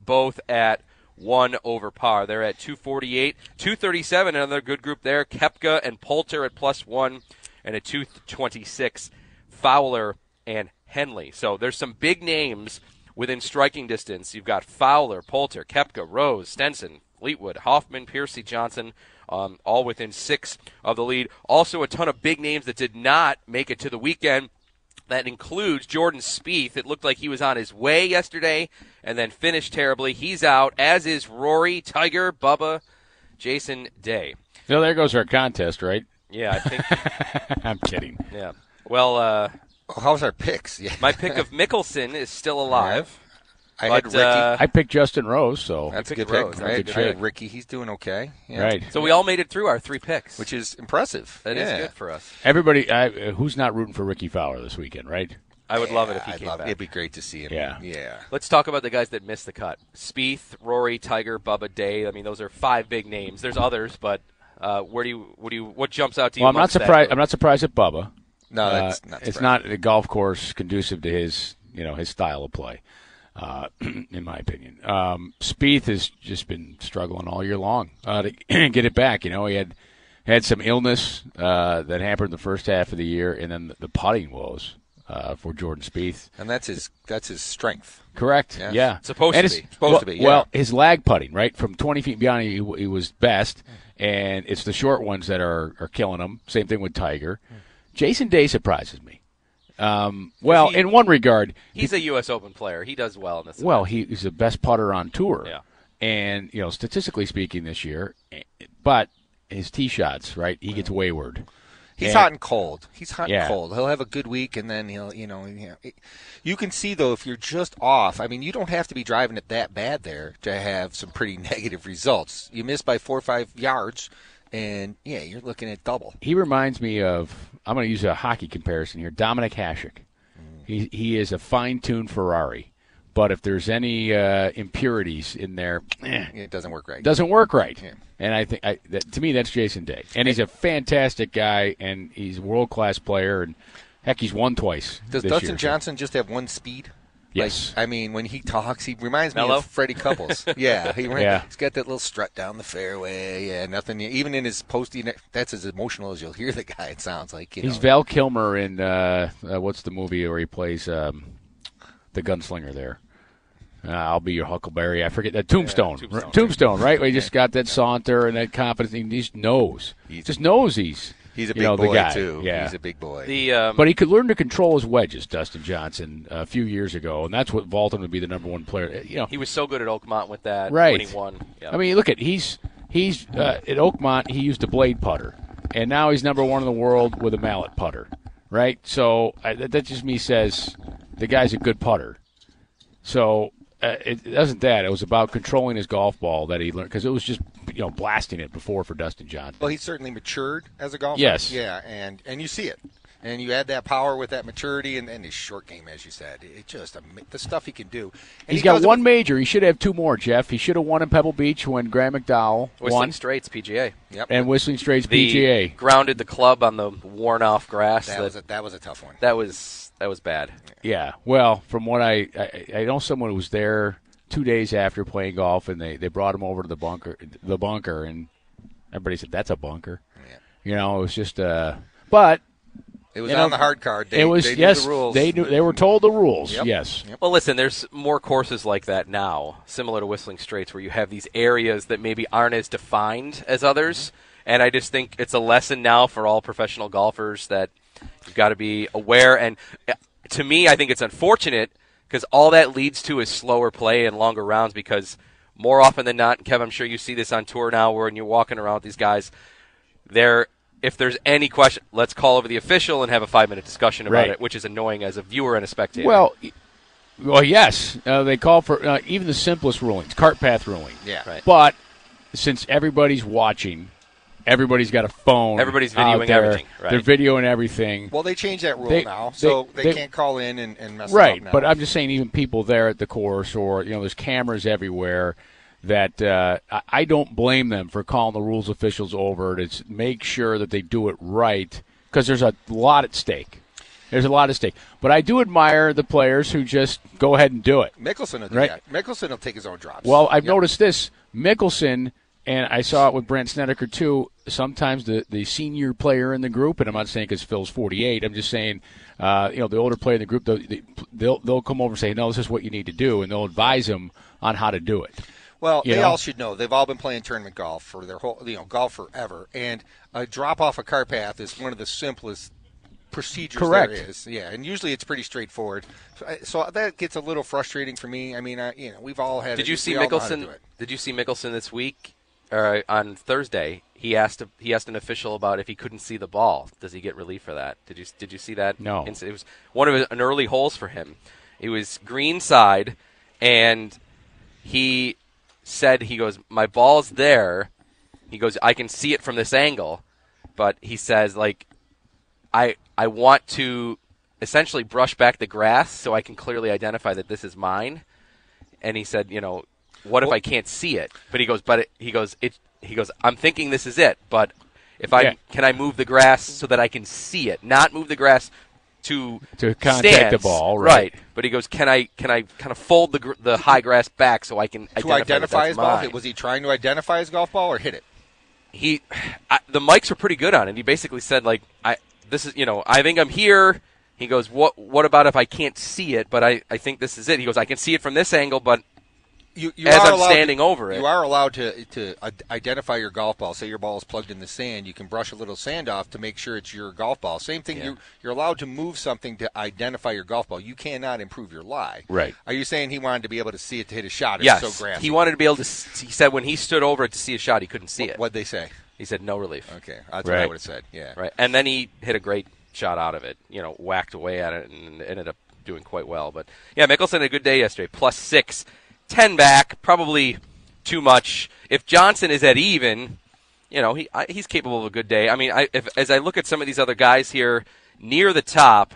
B: both at one over par. They're at 248, 237. Another good group there. Koepka and Poulter at plus one. and a 226 Fowler and Henley. So there's some big names within striking distance. You've got Fowler, Poulter, Koepka, Rose, Stenson, Fleetwood, Hoffman, Piercy, Johnson, um, all within six of the lead. Also, a ton of big names that did not make it to the weekend. That includes Jordan Spieth. It looked like he was on his way yesterday and then finished terribly. He's out, as is Rory, Tiger, Bubba, Jason Day.
C: So there goes our contest, right?
B: Yeah, I think.
C: I'm kidding.
B: Yeah. Well, uh,
D: Oh, how's our picks? Yeah.
B: my pick of Mickelson is still alive.
D: I
B: but,
D: had Rickie.
B: uh,
C: I picked Justin Rose, so
D: That's a
B: picked
D: good pick,
B: Rose.
D: right?
C: That's a good
D: I had. Rickie, he's doing okay. Yeah.
C: right.
B: So we all made it through our three picks,
D: Which is impressive.
B: that is
D: yeah.
B: good for us.
C: Everybody, I, who's not rooting for Rickie Fowler this weekend, right?
B: I would love it if he
D: I'd
B: came
D: love
B: back.
D: it. It'd be great to see him.
C: Yeah.
D: Yeah.
B: Let's talk about the guys that missed the cut. Spieth, Rory, Tiger, Bubba, Day. I mean, those are five big names. There's others, but uh, where do you, what do you, what jumps out to you?
C: Well, I'm not surprised. I'm not surprised at Bubba.
D: No, that's
C: Uh,
D: not.
C: it's not a golf course conducive to his, you know, his style of play, uh, in my opinion. Um, Spieth has just been struggling all year long uh, to get it back. You know, he had had some illness uh, that hampered the first half of the year, and then the, the putting woes uh, for Jordan Spieth.
D: And that's his. That's his strength.
C: Correct.
D: Yes.
C: Yeah.
B: Supposed
C: And
B: to
C: it's-
B: be.
D: Supposed
C: well,
D: to be, yeah.
C: Well, his lag putting, right, from 20 feet beyond, he, he was best, and it's the short ones that are, are killing him. Same thing with Tiger. Jason Day surprises me. Um, well,
B: he-
C: in one regard,
B: He's a U.S. Open player. He does well in this.
C: well,
B: event.
C: he's the best putter on tour.
B: Yeah.
C: And, you know, statistically speaking this year, eh, but his tee shots, right, he gets wayward.
D: He's
C: And-
D: hot and cold. He's hot
C: Yeah.
D: and cold. He'll have a good week, and then he'll, you know, you know, it- you can see though if you're just off. I mean, you don't have to be driving it that bad there to have some pretty negative results. You miss by four or five yards, and yeah, you're looking at double.
C: He reminds me of I'm going to use a hockey comparison here. Dominik Hasek. He he is a fine-tuned Ferrari, but if there's any uh, impurities in there, eh,
D: It doesn't work right.
C: doesn't work right.
D: Yeah.
C: And I think I, that, to me that's Jason Day, and he's a fantastic guy, and he's a world-class player, and heck, he's won twice.
D: Does Dustin
C: year.
D: Johnson just have one speed?
C: Yes.
D: Like, I mean, when he talks, he reminds me of Freddie Couples. yeah, he,
C: Yeah.
D: he's got that little strut down the fairway. Yeah, nothing. Even in his posting, that's as emotional as you'll hear the guy. It sounds like you
C: He's
D: know.
C: Val Kilmer in uh, uh, what's the movie where he plays um, the gunslinger there? Uh, I'll be your Huckleberry. I forget that Tombstone.
B: Tombstone.
C: R- Tombstone, right? Where he just got that saunter and that confidence. He just knows.
D: He's-
C: just knows he's
D: He's a
C: you
D: big
C: know,
D: boy
C: guy.
D: too.
C: Yeah.
D: He's a big boy.
B: the um,
C: but he could learn to control his wedges, Dustin Johnson, a few years ago, and that's what vaulted him to be the number one player. You know,
B: he was so good at Oakmont with that
C: Right.
B: when he won. Yeah.
C: I mean, look at he's he's uh, at Oakmont. He used a blade putter, and now he's number one in the world with a mallet putter. Right. So I, that, that just me says the guy's a good putter. So uh, it, it wasn't that. It was about controlling his golf ball that he learned because it was just you know blasting it before for Dustin Johnson.
D: Well, he's certainly matured as a golfer.
C: Yes.
D: Yeah, and and you see it, and you add that power with that maturity and, and his short game, as you said. It just the stuff he can do. And
C: He's
D: he
C: got one
D: with-
C: major. He should have two more. Jeff. He should have won in Pebble Beach when Graham McDowell
B: Whistling
C: won,
B: Straits PGA.
D: Yep.
C: and Whistling Straits
B: The
C: PGA.
B: grounded the club on the worn off grass.
D: that
B: That,
D: was a, that was a tough one.
B: that was that was bad.
C: Yeah. Well, from what I, I I know someone who was there two days after playing golf, and they, they brought him over to the bunker, the bunker, and everybody said that's a bunker.
D: Yeah.
C: You know, it was just uh, but
D: It was
C: you
D: on
C: know,
D: the hard card. They,
C: it was
D: they knew
C: yes,
D: the rules.
C: they knew they were told the rules.
D: Yep.
C: Yes.
D: Yep.
B: Well, listen, there's more courses like that now, similar to Whistling Straits, where you have these areas that maybe aren't as defined as others. And I just think it's a lesson now for all professional golfers that you've got to be aware. And uh, to me, I think it's unfortunate because all that leads to is slower play and longer rounds because more often than not, and Kev, I'm sure you see this on tour now where when you're walking around with these guys, they're if there's any question, let's call over the official and have a five minute discussion about
C: Right.
B: it, which is annoying as a viewer and a spectator.
C: Well, well, yes. Uh, they call for uh, even the simplest rulings, cart path ruling.
D: Yeah.
B: Right.
C: But since everybody's watching, everybody's got a phone.
B: Everybody's
C: out
B: videoing
C: there,
B: everything, right.
C: They're videoing everything.
D: Well, they changed that rule
C: They-
D: now,
C: they-
D: so they,
C: they-
D: can't call in and, and mess
C: right
D: up now.
C: but i'm just saying even people there at the course or you know there's cameras everywhere that uh, I- i don't blame them for calling the rules officials over to make sure that they do it right because there's a lot at stake there's a lot at stake but i do admire the players who just go ahead and do it
D: Mickelson will do
C: Right.
D: that. Mickelson will take his own drops.
C: well i've
D: Yep.
C: noticed this mickelson and I saw it with Brandt Snedeker too. Sometimes the the senior player in the group, and I'm not saying because Phil's 48. I'm just saying, uh, you know, the older player in the group, they'll, they'll they'll come over and say, no, this is what you need to do, and they'll advise them on how to do it.
D: Well,
C: You
D: they
C: know?
D: all should know. They've all been playing tournament golf for their whole, you know, golf forever. And a drop off a car path is one of the simplest procedures
C: Correct.
D: there is. Yeah, and usually it's pretty straightforward. So, so that gets a little frustrating for me. I mean, I, you know, we've all had.
B: Did
D: it.
B: you see
D: We all know how to
B: Mickelson? Did you see Mickelson this week or uh, on Thursday? He asked a, he asked an official about if he couldn't see the ball, does he get relief for that? Did you did you see that?
C: No.
B: It was one of his, an early holes for him. It was green side, and he said he goes, my ball's there. He goes, I can see it from this angle, but he says like, I I want to essentially brush back the grass so I can clearly identify that this is mine and he said, you know, what if I can't see it? But he goes, but it, he goes, it. He goes, I'm thinking this is it, but if I
C: Yeah.
B: can I move the grass so that I can see it, not move the grass to
C: To contact the ball, right.
B: But he goes, can I can I kind of fold the gr- the high grass back so I can
D: To
B: identify,
D: identify
B: that
D: his
B: that's
D: golf,
B: mine?
D: was he trying to identify his golf ball or hit it?
B: he I, the mics were pretty good on it. He basically said like I this is you know I think I'm here. He goes what what about if I can't see it but I I think this is it. He goes I can see it from this angle but
D: You, you
B: As
D: are
B: I'm
D: allowed
B: standing
D: to,
B: over it.
D: You are allowed to to identify your golf ball. Say your ball is plugged in the sand, you can brush a little sand off to make sure it's your golf ball. Same thing.
B: Yeah.
D: You you're allowed to move something to identify your golf ball. You cannot improve your lie.
C: Right.
D: Are you saying he wanted to be able to see it to hit a shot? It's
B: yes
D: so grassy.
B: he wanted to be able to. He said when he stood over it to see a shot he couldn't see it.
D: What'd they say?
B: He said no relief.
D: Okay, that's what I would have said. Yeah.
B: Right, and then he hit a great shot out of it. You know, whacked away at it and ended up doing quite well. But yeah, Mickelson had a good day yesterday. Plus six, ten back, probably too much. If Johnson is at even, you know, he I, he's capable of a good day. I mean, I, if, as I look at some of these other guys here near the top,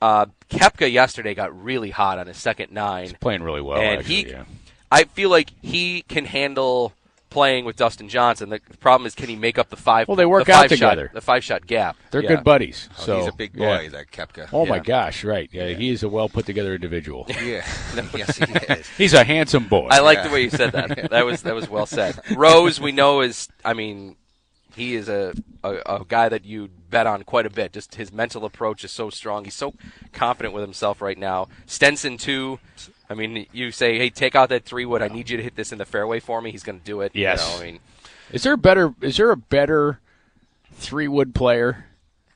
B: uh, Koepka yesterday got really hot on his second nine.
C: He's Playing really well,
B: and
C: actually,
B: he,
C: yeah.
B: I feel like he can handle playing with Dustin Johnson. The problem is, can he make up the five?
C: Well, they work
B: the
C: out
B: five
C: together.
B: Shot, the five shot gap.
C: They're
B: Yeah.
C: good buddies.
D: Oh,
C: so
D: he's a big boy,
C: yeah.
D: that Koepka.
C: Oh my gosh, right? Yeah, he is a well put together individual.
D: Yeah. yes, he is.
C: He's a handsome boy.
B: I like
D: Yeah.
B: the way you said that. That was that was well said. Rose, we know is. I mean, he is a, a a guy that you bet on quite a bit. Just his mental approach is so strong. He's so confident with himself right now. Stenson too. I mean, you say, "Hey, take out that three wood. I need you to hit this in the fairway for me." He's going to do it. You
C: Yes.
B: know, I mean,
C: Is there a better? Is there a better three wood player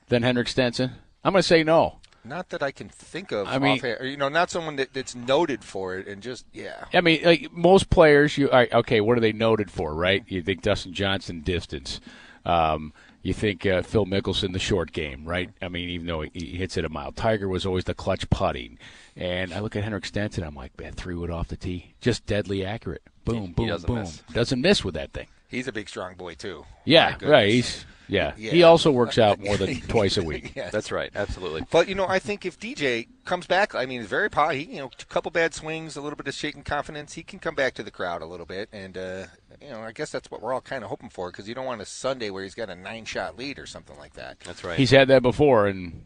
C: than Henrik Stenson? I'm going to say no.
D: Not that I can think of.
C: I mean-
D: offhand. Or, you know, not someone that, that's noted for it, and just yeah.
C: I mean, like most players, you all right, okay. What are they noted for, right? You think Dustin Johnson distance. Um, you think uh, Phil Mickelson the short game, right? I mean, even though he, he hits it a mile, Tiger was always the clutch putting. And I look at Henrik Stenson, I'm like, man, three wood off the tee, just deadly accurate. Boom,
B: he
C: boom,
B: doesn't
C: boom.
B: miss.
C: Doesn't miss with that thing.
D: He's a big, strong boy too.
C: Yeah, right. He's yeah.
D: Yeah.
C: He also works out more than twice a week.
D: Yes.
B: that's right. Absolutely.
D: But you know, I think if DJ comes back, I mean, he's very positive. He, you know, a couple bad swings, a little bit of shaking confidence. He can come back to the crowd a little bit, and uh, you know, I guess that's what we're all kind of hoping for because you don't want a Sunday where he's got a nine-shot lead or something like that.
B: That's right.
C: He's had that before, and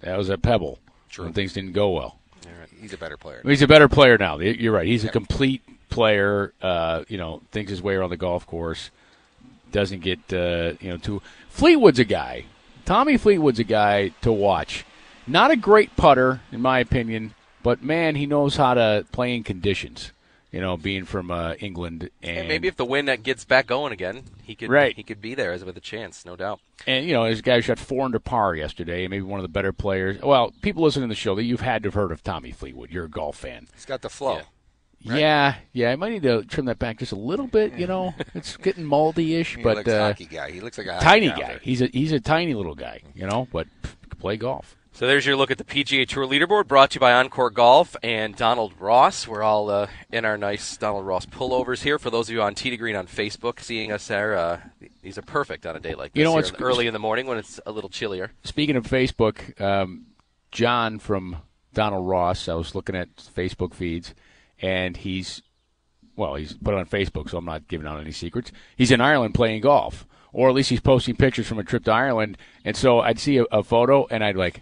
C: that was at Pebble
D: True.
C: when things didn't go well.
D: He's a better player.
C: He's a better player now. You're right. He's a complete player. Uh, you know, thinks his way around the golf course. Doesn't get uh, you know too. Fleetwood's a guy. Tommy Fleetwood's a guy to watch. Not a great putter, in my opinion, but man, he knows how to play in conditions. You know, being from uh, England, and,
B: And maybe if the wind that gets back going again, he could
C: Right.
B: he could be there as with a chance, no doubt.
C: and you know, this guy shot four under par yesterday, maybe one of the better players. Well, people listening to the show that you've had to have heard of Tommy Fleetwood. You're a golf fan.
D: He's got the flow.
B: Yeah.
C: Yeah, yeah. I might need to trim that back just a little bit. You know, it's getting moldy-ish,
D: He
C: but
D: looks
C: uh,
D: hockey guy. He looks like a
C: tiny
D: out
C: guy.
D: there.
C: He's a he's a tiny little guy. You know, but pff, can play golf.
B: So there's your look at the PGA Tour leaderboard, brought to you by Encore Golf and Donald Ross. We're all uh, in our nice Donald Ross pullovers here. For those of you on Tee to Green on Facebook, seeing us there, uh, these are perfect on a day like this.
C: You know what's-
B: early in the morning when it's a little chillier.
C: Speaking of Facebook, um, John from Donald Ross. I was looking at Facebook feeds, and he's well, he's put it on Facebook, so I'm not giving out any secrets. He's in Ireland playing golf, or at least he's posting pictures from a trip to Ireland. And so I'd see a, a photo, and I'd like,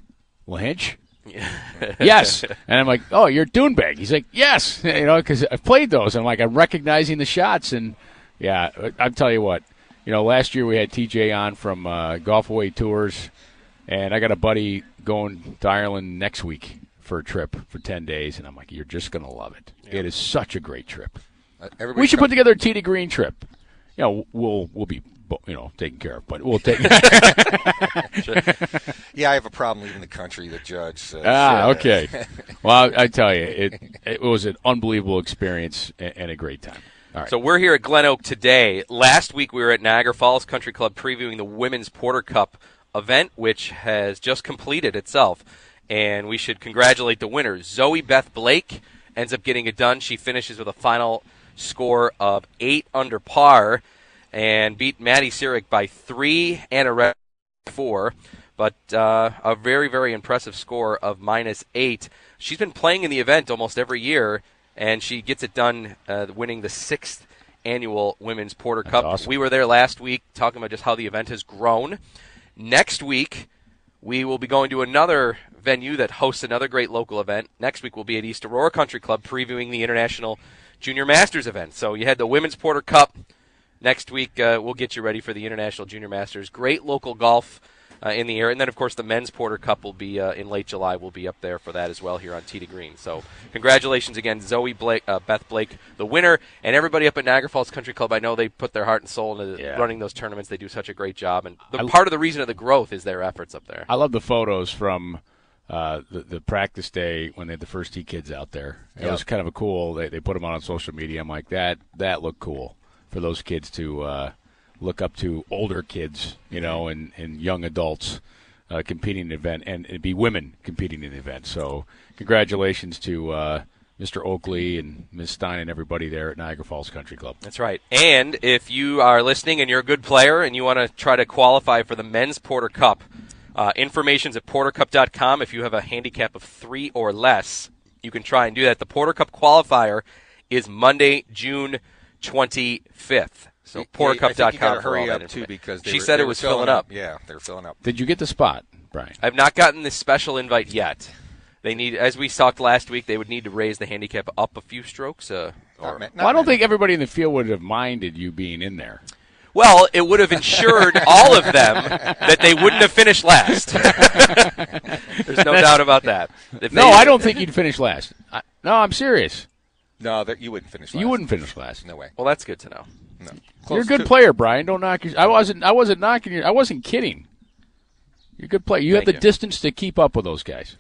C: Lynch. yes, and I'm like, oh, you're Doonbeg. He's like, yes, you know, because I've played those. I'm like, I'm recognizing the shots, and Yeah, I'm telling you what. You know, last year we had TJ on from uh, Golf Away Tours, and I got a buddy going to Ireland next week for a trip for 10 days, and I'm like, you're just going to love it. It is such a great trip.
D: Uh,
C: We should put together a to Green trip. You know, we'll we'll be you know taken care of, but we'll take.
D: Yeah, I have a problem leaving the country. The judge says.
C: ah,
D: uh,
C: okay. Well, I, I tell you, it it was an unbelievable experience and, and a great time. All right.
B: So we're here at Glen Oak today. Last week we were at Niagara Falls Country Club previewing the Women's Porter Cup event, which has just completed itself. And we should congratulate the winners. Zoe Beth Blake ends up getting it done. She finishes with a final score of eight under par and beat Maddie Sirik by three and a red four, but uh, a very, very impressive score of minus eight. She's been playing in the event almost every year, and she gets it done, uh, winning the sixth annual Women's Porter Cup.
C: awesome.
B: We were there last week talking about just how the event has grown. Next week, we will be going to another venue that hosts another great local event. Next week, we'll be at East Aurora Country Club previewing the International Junior Masters event. So you had the Women's Porter Cup. Next week, uh, we'll get you ready for the International Junior Masters. Great local golf uh, in the air. And then, of course, the Men's Porter Cup will be uh, in late July. We'll be up there for that as well here on to Green. So, congratulations again, Zoe Blake, uh, Beth Blake, the winner, and everybody up at Niagara Falls Country Club. I know they put their heart and soul into
C: Yeah.
B: running those tournaments. They do such a great job. And the, part of the reason of the growth is their efforts up there.
C: I love the photos from uh, the, the practice day when they had the first tee kids out there. It
B: Yeah.
C: was kind of a cool. They, they put them out on social media. I'm like that. That looked cool for those kids to uh, look up to older kids, you know, and, and young adults uh, competing in the event, and it'd be women competing in the event. So congratulations to uh, Mr. Oakley and Ms. Stein and everybody there at Niagara Falls Country Club.
B: That's right. And if you are listening and you're a good player and you want to try to qualify for the men's Porter Cup, uh, information's at portercup.com. If you have a handicap of three or less, you can try and do that. The Porter Cup qualifier is Monday, June 25th. So
D: Yeah, I you
B: all
D: hurry up too because they
B: she
D: were-
B: said
D: they
B: it was filling up.
D: Yeah, they're filling up.
C: Did you get the spot, Brian?
B: I've not gotten the special invite yet. They need, as we talked last week, they would need to raise the handicap up a few strokes. Uh, or,
D: ma- not
C: Well, I don't think everybody in the field would have minded you being in there.
B: Well, it would have ensured all of them that they wouldn't have finished last. There's no doubt about that. If
C: No,
B: they-
C: I don't think you'd finish last. I, no, I'm serious.
D: No, that you wouldn't finish. Last.
C: You wouldn't finish last.
D: No way.
B: Well, that's good to know.
D: No.
C: You're a good
D: to-
C: player, Brian. Don't knock your. I wasn't. I wasn't knocking you. I wasn't kidding. You're a good player. You have the
B: you.
C: distance to keep up with those guys.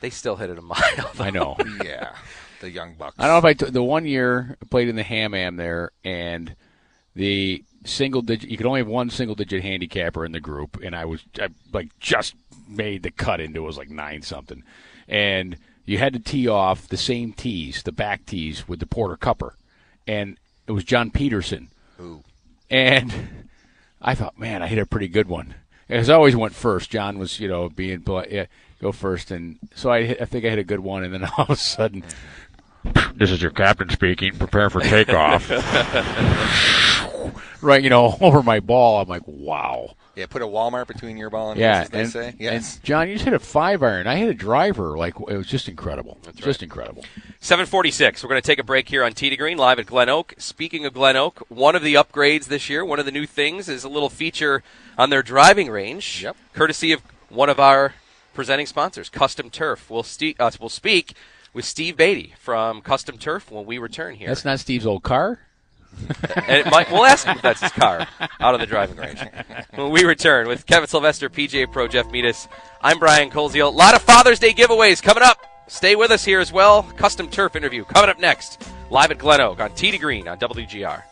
B: They still hit it a mile. though.
C: I know.
D: Yeah, the young bucks.
C: I don't know if I t- the one year I played in the Ham Am there, and the single digit. You could only have one single digit handicapper in the group, and I was I, like just made the cut into it was like nine something, and you had to tee off the same tees, the back tees with the Porter Cupper, and it was John Peterson,
D: Ooh.
C: and I thought, man, I hit a pretty good one. As I always went first. John was, you know, being polite, yeah, go first, and so I, hit, I think I hit a good one, and then all of a sudden, this is your captain speaking. Prepare for takeoff. right, you know, over my ball. I'm like, wow.
D: Yeah, put a Walmart between your ball and
C: Yeah,
D: his, as they
C: and,
D: say. Yes.
C: and John, you just hit a five iron. I hit a driver. Like it was just incredible. Just incredible.
B: 746. We're going to take a break here on Tee to Green live at Glen Oak. Speaking of Glen Oak, one of the upgrades this year, one of the new things is a little feature on their driving range,
D: Yep.
B: courtesy of one of our presenting sponsors, Custom Turf. We'll, ste- uh, we'll speak with Steve Beatty from Custom Turf when we return here.
C: That's not Steve's old car.
B: and Mike, we'll ask him if that's his car out of the driving range. When we return with Kevin Sylvester, PJ Pro Jeff Metis, I'm Brian Koziol. A lot of Father's Day giveaways coming up. Stay with us here as well. Custom turf interview coming up next, live at Glen Oak on Tee to Green on WGR.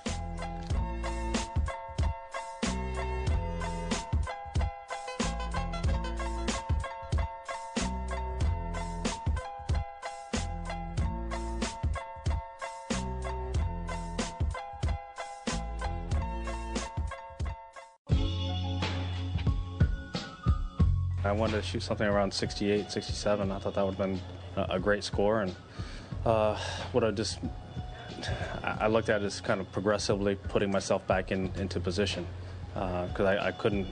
H: I wanted to shoot something around 68, 67. I thought that would have been a, great score. And uh, what I just, I looked at it as kind of progressively putting myself back in, into position because I, I couldn't,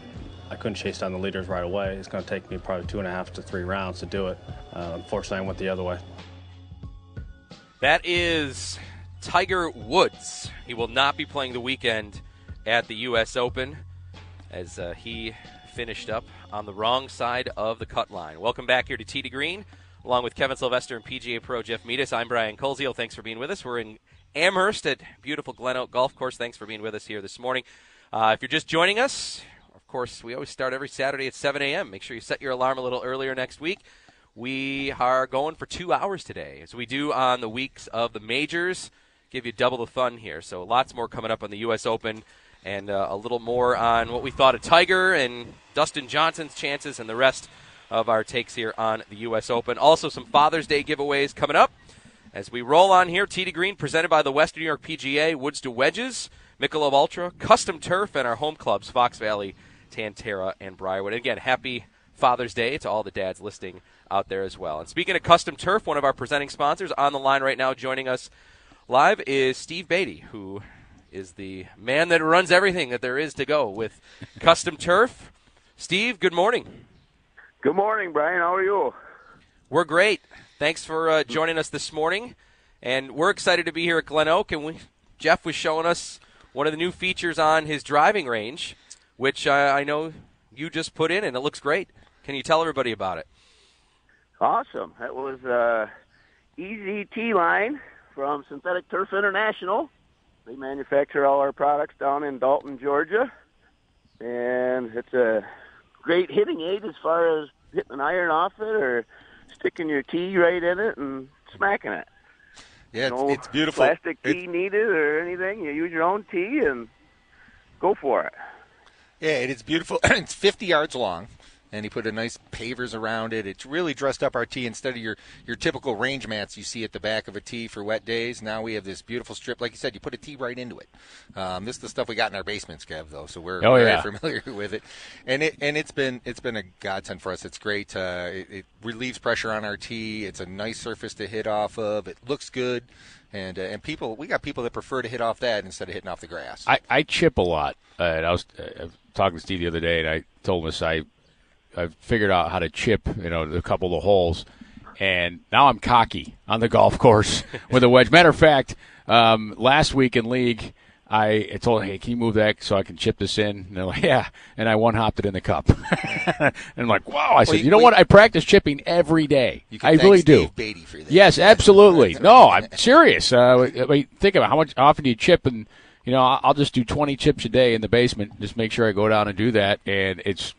H: I couldn't chase down the leaders right away. It's going to take me probably two and a half to three rounds to do it. Uh, unfortunately, I went the other way.
B: That is Tiger Woods. He will not be playing the weekend at the U.S. Open as uh, he finished up on the wrong side of the cut line. Welcome back here to Tee to Green, along with Kevin Sylvester and PGA Pro Jeff Metis. I'm Brian Koziol. Thanks for being with us. We're in Amherst at beautiful Glen Oak Golf Course. Thanks for being with us here this morning. Uh, if you're just joining us, of course, we always start every Saturday at 7 a.m. Make sure you set your alarm a little earlier next week. We are going for two hours today, as we do on the weeks of the majors. Give you double the fun here. So lots more coming up on the U.S. Open, and uh, a little more on what we thought of Tiger and Dustin Johnson's chances, and the rest of our takes here on the U.S. Open. Also, some Father's Day giveaways coming up as we roll on here. To Green, presented by the Western New York PGA, Woods to Wedges, Michelob Ultra, Custom Turf, and our home clubs, Fox Valley, Tan-Tara, and Briarwood. And again, happy Father's Day to all the dads listening out there as well. And speaking of Custom Turf, one of our presenting sponsors on the line right now, joining us live is Steve Beatty, who is the man that runs everything that there is to go with Custom Turf. Steve, good morning.
I: Good morning, Brian. How are you?
B: We're great. Thanks for uh, joining us this morning, and we're excited to be here at Glen Oak. And we, Jeff was showing us one of the new features on his driving range, which uh, I know you just put in, and it looks great. Can you tell everybody about it?
I: Awesome. That was uh, Easy T Line from Synthetic Turf International. They manufacture all our products down in Dalton, Georgia, and it's a great hitting aid as far as hitting an iron off it or sticking your tee right in it and smacking it.
D: Yeah, it's,
I: no
D: it's beautiful.
I: Plastic
D: It's-
I: tee needed or anything. You use your own tee and go for it.
D: Yeah, it is beautiful. it's 50 yards long, and he put a nice pavers around it. It's really dressed up our tee instead of your, your typical range mats you see at the back of a tee for wet days. Now we have this beautiful strip. Like you said, you put a tee right into it. Um, this is the stuff we got in our basements, Kev, though, so we're
C: Oh,
D: very
C: yeah.
D: familiar with it. And it and it's been it's been a godsend for us. It's great. Uh, it, it relieves pressure on our tee. It's a nice surface to hit off of. It looks good. And, uh, and people, we got people that prefer to hit off that instead of hitting off the grass.
C: I, I chip a lot. Uh, and I was uh, talking to Steve the other day, and I told him this. I I figured out how to chip, you know, a couple of the holes, and now I'm cocky on the golf course with a wedge. Matter of fact, um, last week in league, I, I told him, hey, can you move that so I can chip this in? And they're like, yeah. And I one hopped it in the cup. and I'm like, wow. I said,
D: you-
C: you know
D: well,
C: what? I practice chipping every day. I really do.
D: Beatty for that.
C: Yes, absolutely. No, I'm serious. Uh, I mean, think about how much how often do you chip, and you know, I'll just do 20 chips a day in the basement. Just make sure I go down and do that, and it's,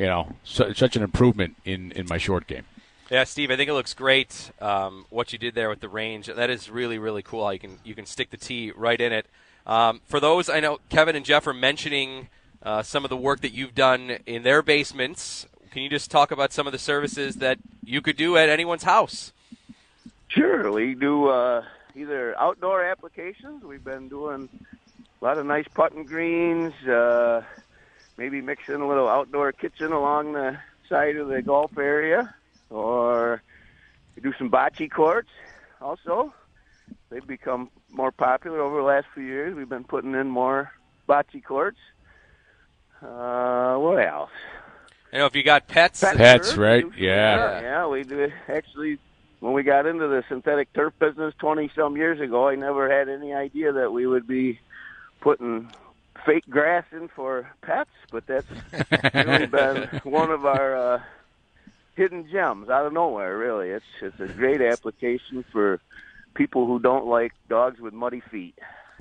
C: you know, su- such an improvement in in my short game.
B: Yeah, Steve, I think it looks great. Um, what you did there with the range, that is really, really cool. How you can you can stick the tee right in it. Um, for those, I know Kevin and Jeff are mentioning uh, some of the work that you've done in their basements. Can you just talk about some of the services that you could do at anyone's house?
I: Sure, we do uh, either outdoor applications. We've been doing a lot of nice putting greens, uh, maybe mix in a little outdoor kitchen along the side of the golf area, or do some bocce courts also. They've become more popular over the last few years. We've been putting in more bocce courts. Uh, what else?
B: I know if you got pets,
I: Pet
C: Pets,
I: turf,
C: right?
I: we do-
C: Yeah.
I: yeah, we do. Actually, when we got into the synthetic turf business 20 some years ago, I never had any idea that we would be putting fake grassing for pets, but that's really been one of our uh, hidden gems out of nowhere. Really, it's it's a great application for people who don't like dogs with muddy feet.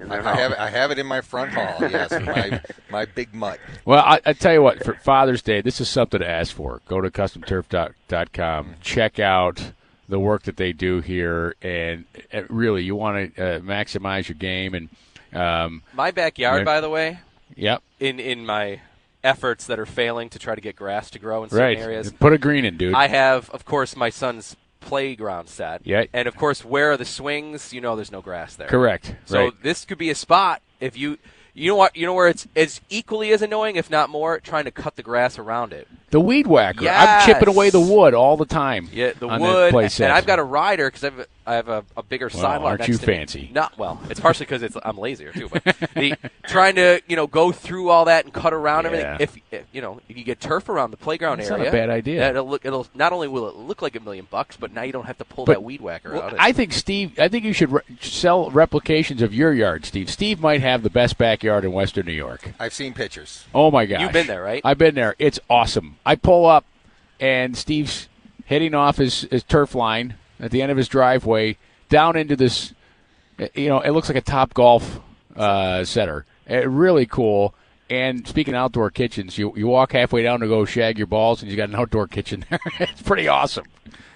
D: I, I have it, I have it in my front hall. Yes, my my big mutt.
C: Well, I, I tell you what, for Father's Day, this is something to ask for. Go to customturf.com, check out the work that they do here, and uh, really, you want to uh, maximize your game. And um,
B: my backyard, by the way,
C: yep,
B: in in my efforts that are failing to try to get grass to grow in certain
C: right.
B: areas,
C: Put a green in, dude.
B: I have, of course, my son's playground set.
C: Yeah.
B: And of course, where are the swings? You know, there's no grass there.
C: Correct.
B: So
C: right.
B: this could be a spot if you, you know what, you know where it's as equally as annoying, if not more, trying to cut the grass around it.
C: the weed whacker. I'm chipping away the wood all the time.
B: Yeah, the wood,
C: play
B: and. I've got a rider because I've I have a, a bigger
C: Well,
B: sideline.
C: aren't
B: next
C: you
B: to me.
C: fancy?
B: Not well. It's partially because it's I'm lazier too. But the trying to you know go through all that and cut around
C: Yeah.
B: everything. If, if you know if you get turf around the playground
C: That's not
B: area,
C: a bad idea.
B: It'll look. It'll not only will it look like a million bucks, but now you don't have to pull
C: But-
B: that weed whacker
C: Well,
B: out.
C: I think Steve. I think you should re- sell replications of your yard, Steve. Steve might have the best backyard in Western New York.
D: I've seen pictures.
C: Oh my gosh!
B: You've been there, right?
C: I've been there. It's awesome. I pull up, and Steve's hitting off his, his turf line at the end of his driveway down into this. You know, it looks like a top golf uh, center. Uh, really cool. And speaking outdoor kitchens, you you walk halfway down to go shag your balls, and you got an outdoor kitchen there. it's pretty awesome.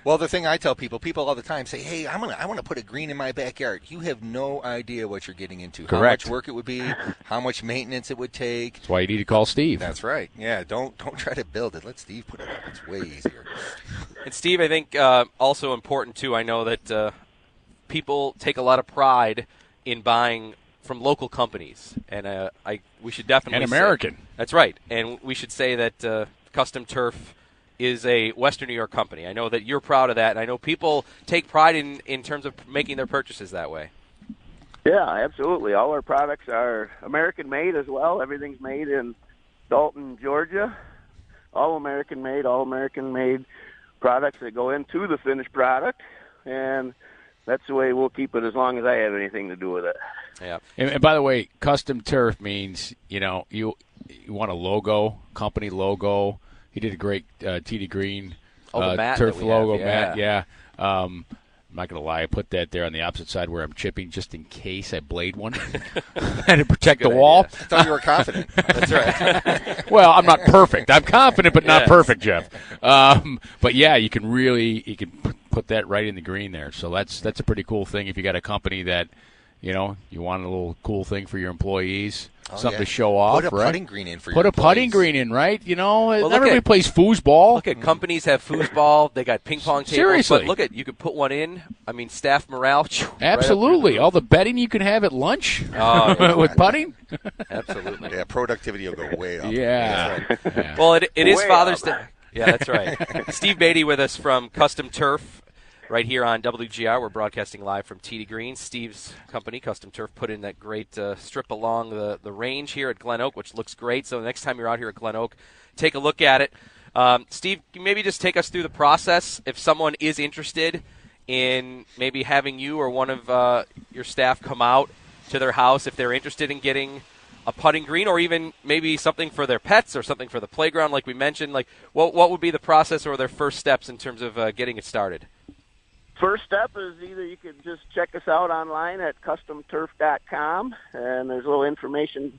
D: Well, the thing I tell people, people all the time say, "Hey, I'm gonna, I want to put a green in my backyard." You have no idea what you're getting into.
C: Correct.
D: How much work it would be, how much maintenance it would take.
C: That's why you need to call Steve.
D: That's right. Yeah, don't don't try to build it. Let Steve put it up. It's way easier.
B: And Steve, I think uh, also important too. I know that uh, people take a lot of pride in buying from local companies, and uh, I we should definitely
C: And
B: say-
C: American.
B: that's right, and we should say that uh, Custom Turf is a Western New York company. I know that you're proud of that, and I know people take pride in in terms of making their purchases that way.
I: Yeah, absolutely. All our products are American made as well. Everything's made in Dalton, Georgia. All American made, all American made products that go into the finished product, and that's the way we'll keep it as long as I have anything to do with it.
B: Yeah.
C: And, and by the way, custom turf means you know you you want a logo, company logo. He did a great uh, Tee to Green
B: Oh,
C: uh,
B: mat
C: turf
B: we have,
C: logo
B: yeah.
C: mat. Yeah. Um, I'm not gonna lie, I put that there on the opposite side where I'm chipping, just in case I blade one, and to protect the wall.
B: idea.
D: I thought you were confident.
B: That's right.
C: well, I'm not perfect. I'm confident, but not
B: Yes.
C: perfect, Jeff. Um, but yeah, you can really you can put that right in the green there. So that's that's a pretty cool thing if you got a company that you know you want a little cool thing for your employees,
D: Oh,
C: something
D: yeah.
C: to show off.
D: Put a
C: right?
D: putting green in for
C: Put
D: your
C: a putting green in, right? You know,
B: look
C: not everybody
B: at-
C: plays foosball.
B: Look at companies have foosball. They got ping pong tables.
C: Seriously.
B: but look at you could put one in. I mean, staff morale. right up
C: Absolutely, all the betting you can have at lunch
B: Oh, yeah.
C: with putting.
B: Absolutely.
D: Yeah, productivity will go way up.
C: Yeah.
D: That's right.
C: Yeah.
B: Well, it, it is Father's
I: up.
B: Day. Yeah, that's right. Steve Beatty with us from Custom Turf right here on WGR. We're broadcasting live from Tee to Green. Steve's company, Custom Turf, put in that great uh, strip along the, the range here at Glen Oak, which looks great. So the next time you're out here at Glen Oak, take a look at it. Um, Steve, maybe just take us through the process if someone is interested in maybe having you or one of uh, your staff come out to their house if they're interested in getting a putting green or even maybe something for their pets or something for the playground like we mentioned like what what would be the process or their first steps in terms of uh, getting it started
I: First step is either you could just check us out online at customturf.com, and there's a little information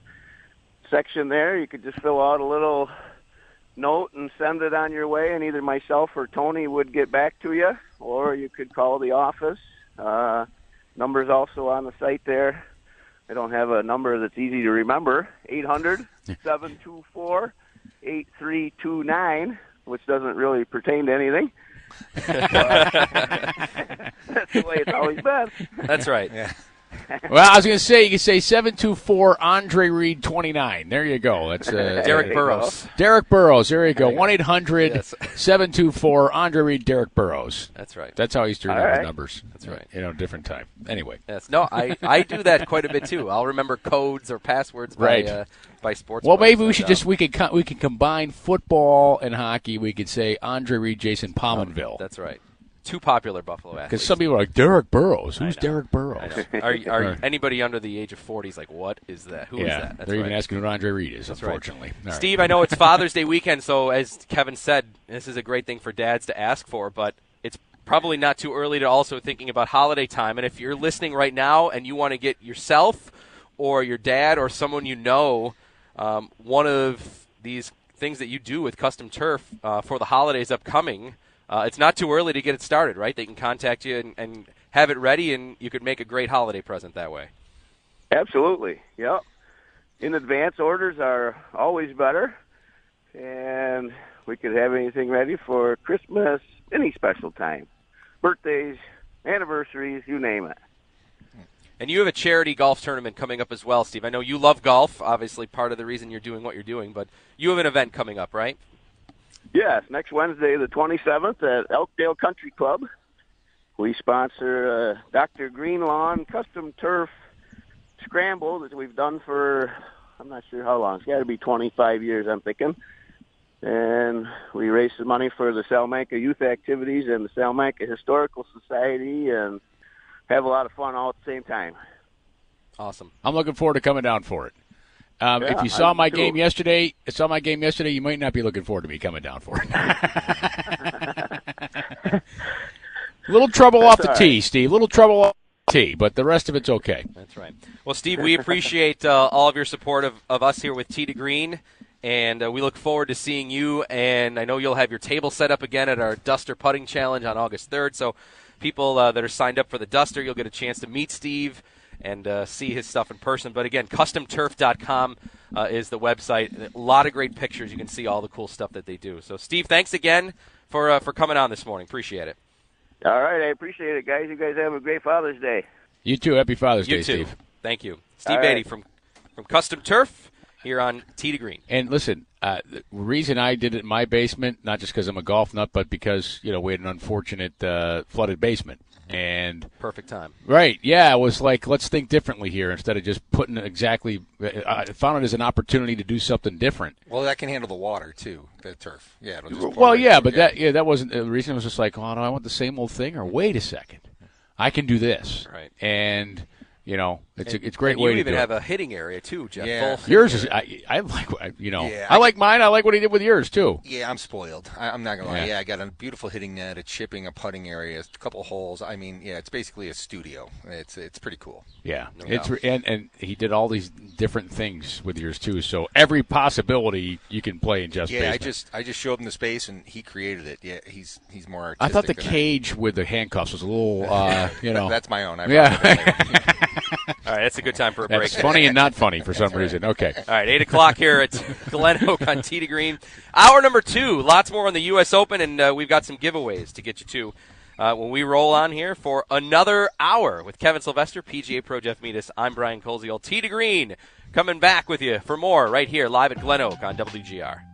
I: section there. You could just fill out a little note and send it on your way, and either myself or Tony would get back to you, or you could call the office. Uh, number's also on the site there. I don't have a number that's easy to remember. 800 724 8329, which doesn't really pertain to anything. That's the way it's always been.
B: that's right
C: Well, I was going to say you can say seven two four Andre Reed twenty nine. There you go. That's uh,
I: derrick
B: burroughs
C: Derrick Burroughs. There you go. One 800 724 Andre Reed Derrick Burroughs.
B: that's right
C: That's how he's used to remember
I: All right.
C: numbers.
B: That's right.
C: You know, different time. Anyway.
B: yes no i i do that quite a bit too i'll remember codes or passwords by
C: Right.
B: uh, by sports
C: Well, maybe we should just we could co- we could combine football and hockey. We could say Andre Reed, Jason Pominville.
B: that's right two popular buffalo athletes
C: Because some people are like Derrick Burroughs. Who's. Derrick
B: Burroughs? Are, are anybody under the age of 40 is like, what is that? Who is
C: yeah,
B: that? That's
C: they're
B: right.
C: even asking who Andre Reed is.
B: right.
C: unfortunately, right.
B: Steve, I know it's Father's Day weekend, so as Kevin said, this is a great thing for dads to ask for, but it's probably not too early to also thinking about holiday time. And if you're listening right now and you want to get yourself or your dad or someone you know um, one of these things that you do with custom turf uh, for the holidays upcoming, uh, it's not too early to get it started, right? They can contact you and, and have it ready, and you could make a great holiday present that way.
I: Absolutely. Yep. In advance orders are always better, and we could have anything ready for Christmas, any special time, birthdays, anniversaries, you name it.
B: And you have a charity golf tournament coming up as well, Steve. I know you love golf, obviously part of the reason you're doing what you're doing, but you have an event coming up, right?
I: Yes, next Wednesday, the 27th, at Elkdale Country Club. we sponsor uh, Dr. Green Lawn Custom Turf Scramble that we've done for I'm not sure how long. It's got to be 25 years, I'm thinking. And we raise some money for the Salamanca Youth Activities and the Salamanca Historical Society, and have a lot of fun all at the same time.
B: Awesome.
C: I'm looking forward to coming down for it. Um,
I: Yeah,
C: if you saw
I: I
C: my
I: do.
C: game yesterday, saw my game yesterday, you might not be looking forward to me coming down for it. Little trouble off the
I: all
C: tee, Steve. Little trouble off the tee, but the rest of it's okay.
B: That's right. Well, Steve, we appreciate uh, all of your support of, of us here with Tee to Green, and uh, we look forward to seeing you. And I know you'll have your table set up again at our Duster Putting Challenge on August 3rd. So, people uh, that are signed up for the Duster, you'll get a chance to meet Steve and uh, see his stuff in person. But again, customturf.com uh, is the website. A lot of great pictures. You can see all the cool stuff that they do. So, Steve, thanks again for uh, for coming on this morning. Appreciate it.
I: All right, I appreciate it, guys. You guys have a great Father's Day.
C: You too. Happy Father's
B: You
C: Day,
B: too.
C: Steve.
B: Thank you, Steve
I: All
B: Beatty
I: right.
B: from from Custom Turf here on Tee to Green.
C: And listen, uh, the reason I did it in my basement, not just because I'm a golf nut, but because you know we had an unfortunate uh, flooded basement, and
B: Perfect time.
C: right, yeah, it was like let's think differently here instead of just putting exactly. I found it as an opportunity to do something different.
D: Well, that can handle the water too. The turf. Yeah.
C: Well,
D: right
C: yeah,
D: through,
C: but that yeah, that wasn't the reason. It was just like, oh no, I want the same old thing. Or wait a second, I can do this.
B: Right.
C: And you know, it's
B: And-
C: a it's a great way
B: you
C: to
B: even
C: do
B: have
C: it.
B: a hitting area too, Jeff.
D: Yeah.
C: Yours is. I, I like I- you know
D: Yeah,
C: I,
D: I-
C: like mine. I like what he did with yours too.
D: Yeah, I'm spoiled. I, I'm not gonna lie.
C: Yeah.
D: Yeah. I got a beautiful hitting net, a chipping, a putting area, a couple holes. I mean, yeah, it's basically a studio. It's it's pretty cool.
C: Yeah,
B: No
C: it's
B: doubt.
C: and and he did all these different things with yours too. So every possibility you can play in just
D: yeah,
C: basement.
D: I just I just showed him the space and he created it. Yeah, he's he's more. Artistic
C: I thought the cage with the handcuffs was a little, uh, you know.
D: That's my own. I
C: Yeah.
D: brought that later.
B: All right, that's a good time for a break.
C: That's funny and not funny for some reason. Okay.
B: All right, eight o'clock here at Glen Oak on to Green. Hour number two. Lots more on the U.S. Open, and uh, we've got some giveaways to get you to uh, when we roll on here for another hour with Kevin Sylvester, PGA Pro Jeff Metis. I'm Brian Koziol. Tee to Green coming back with you for more right here live at Glen Oak on WGR.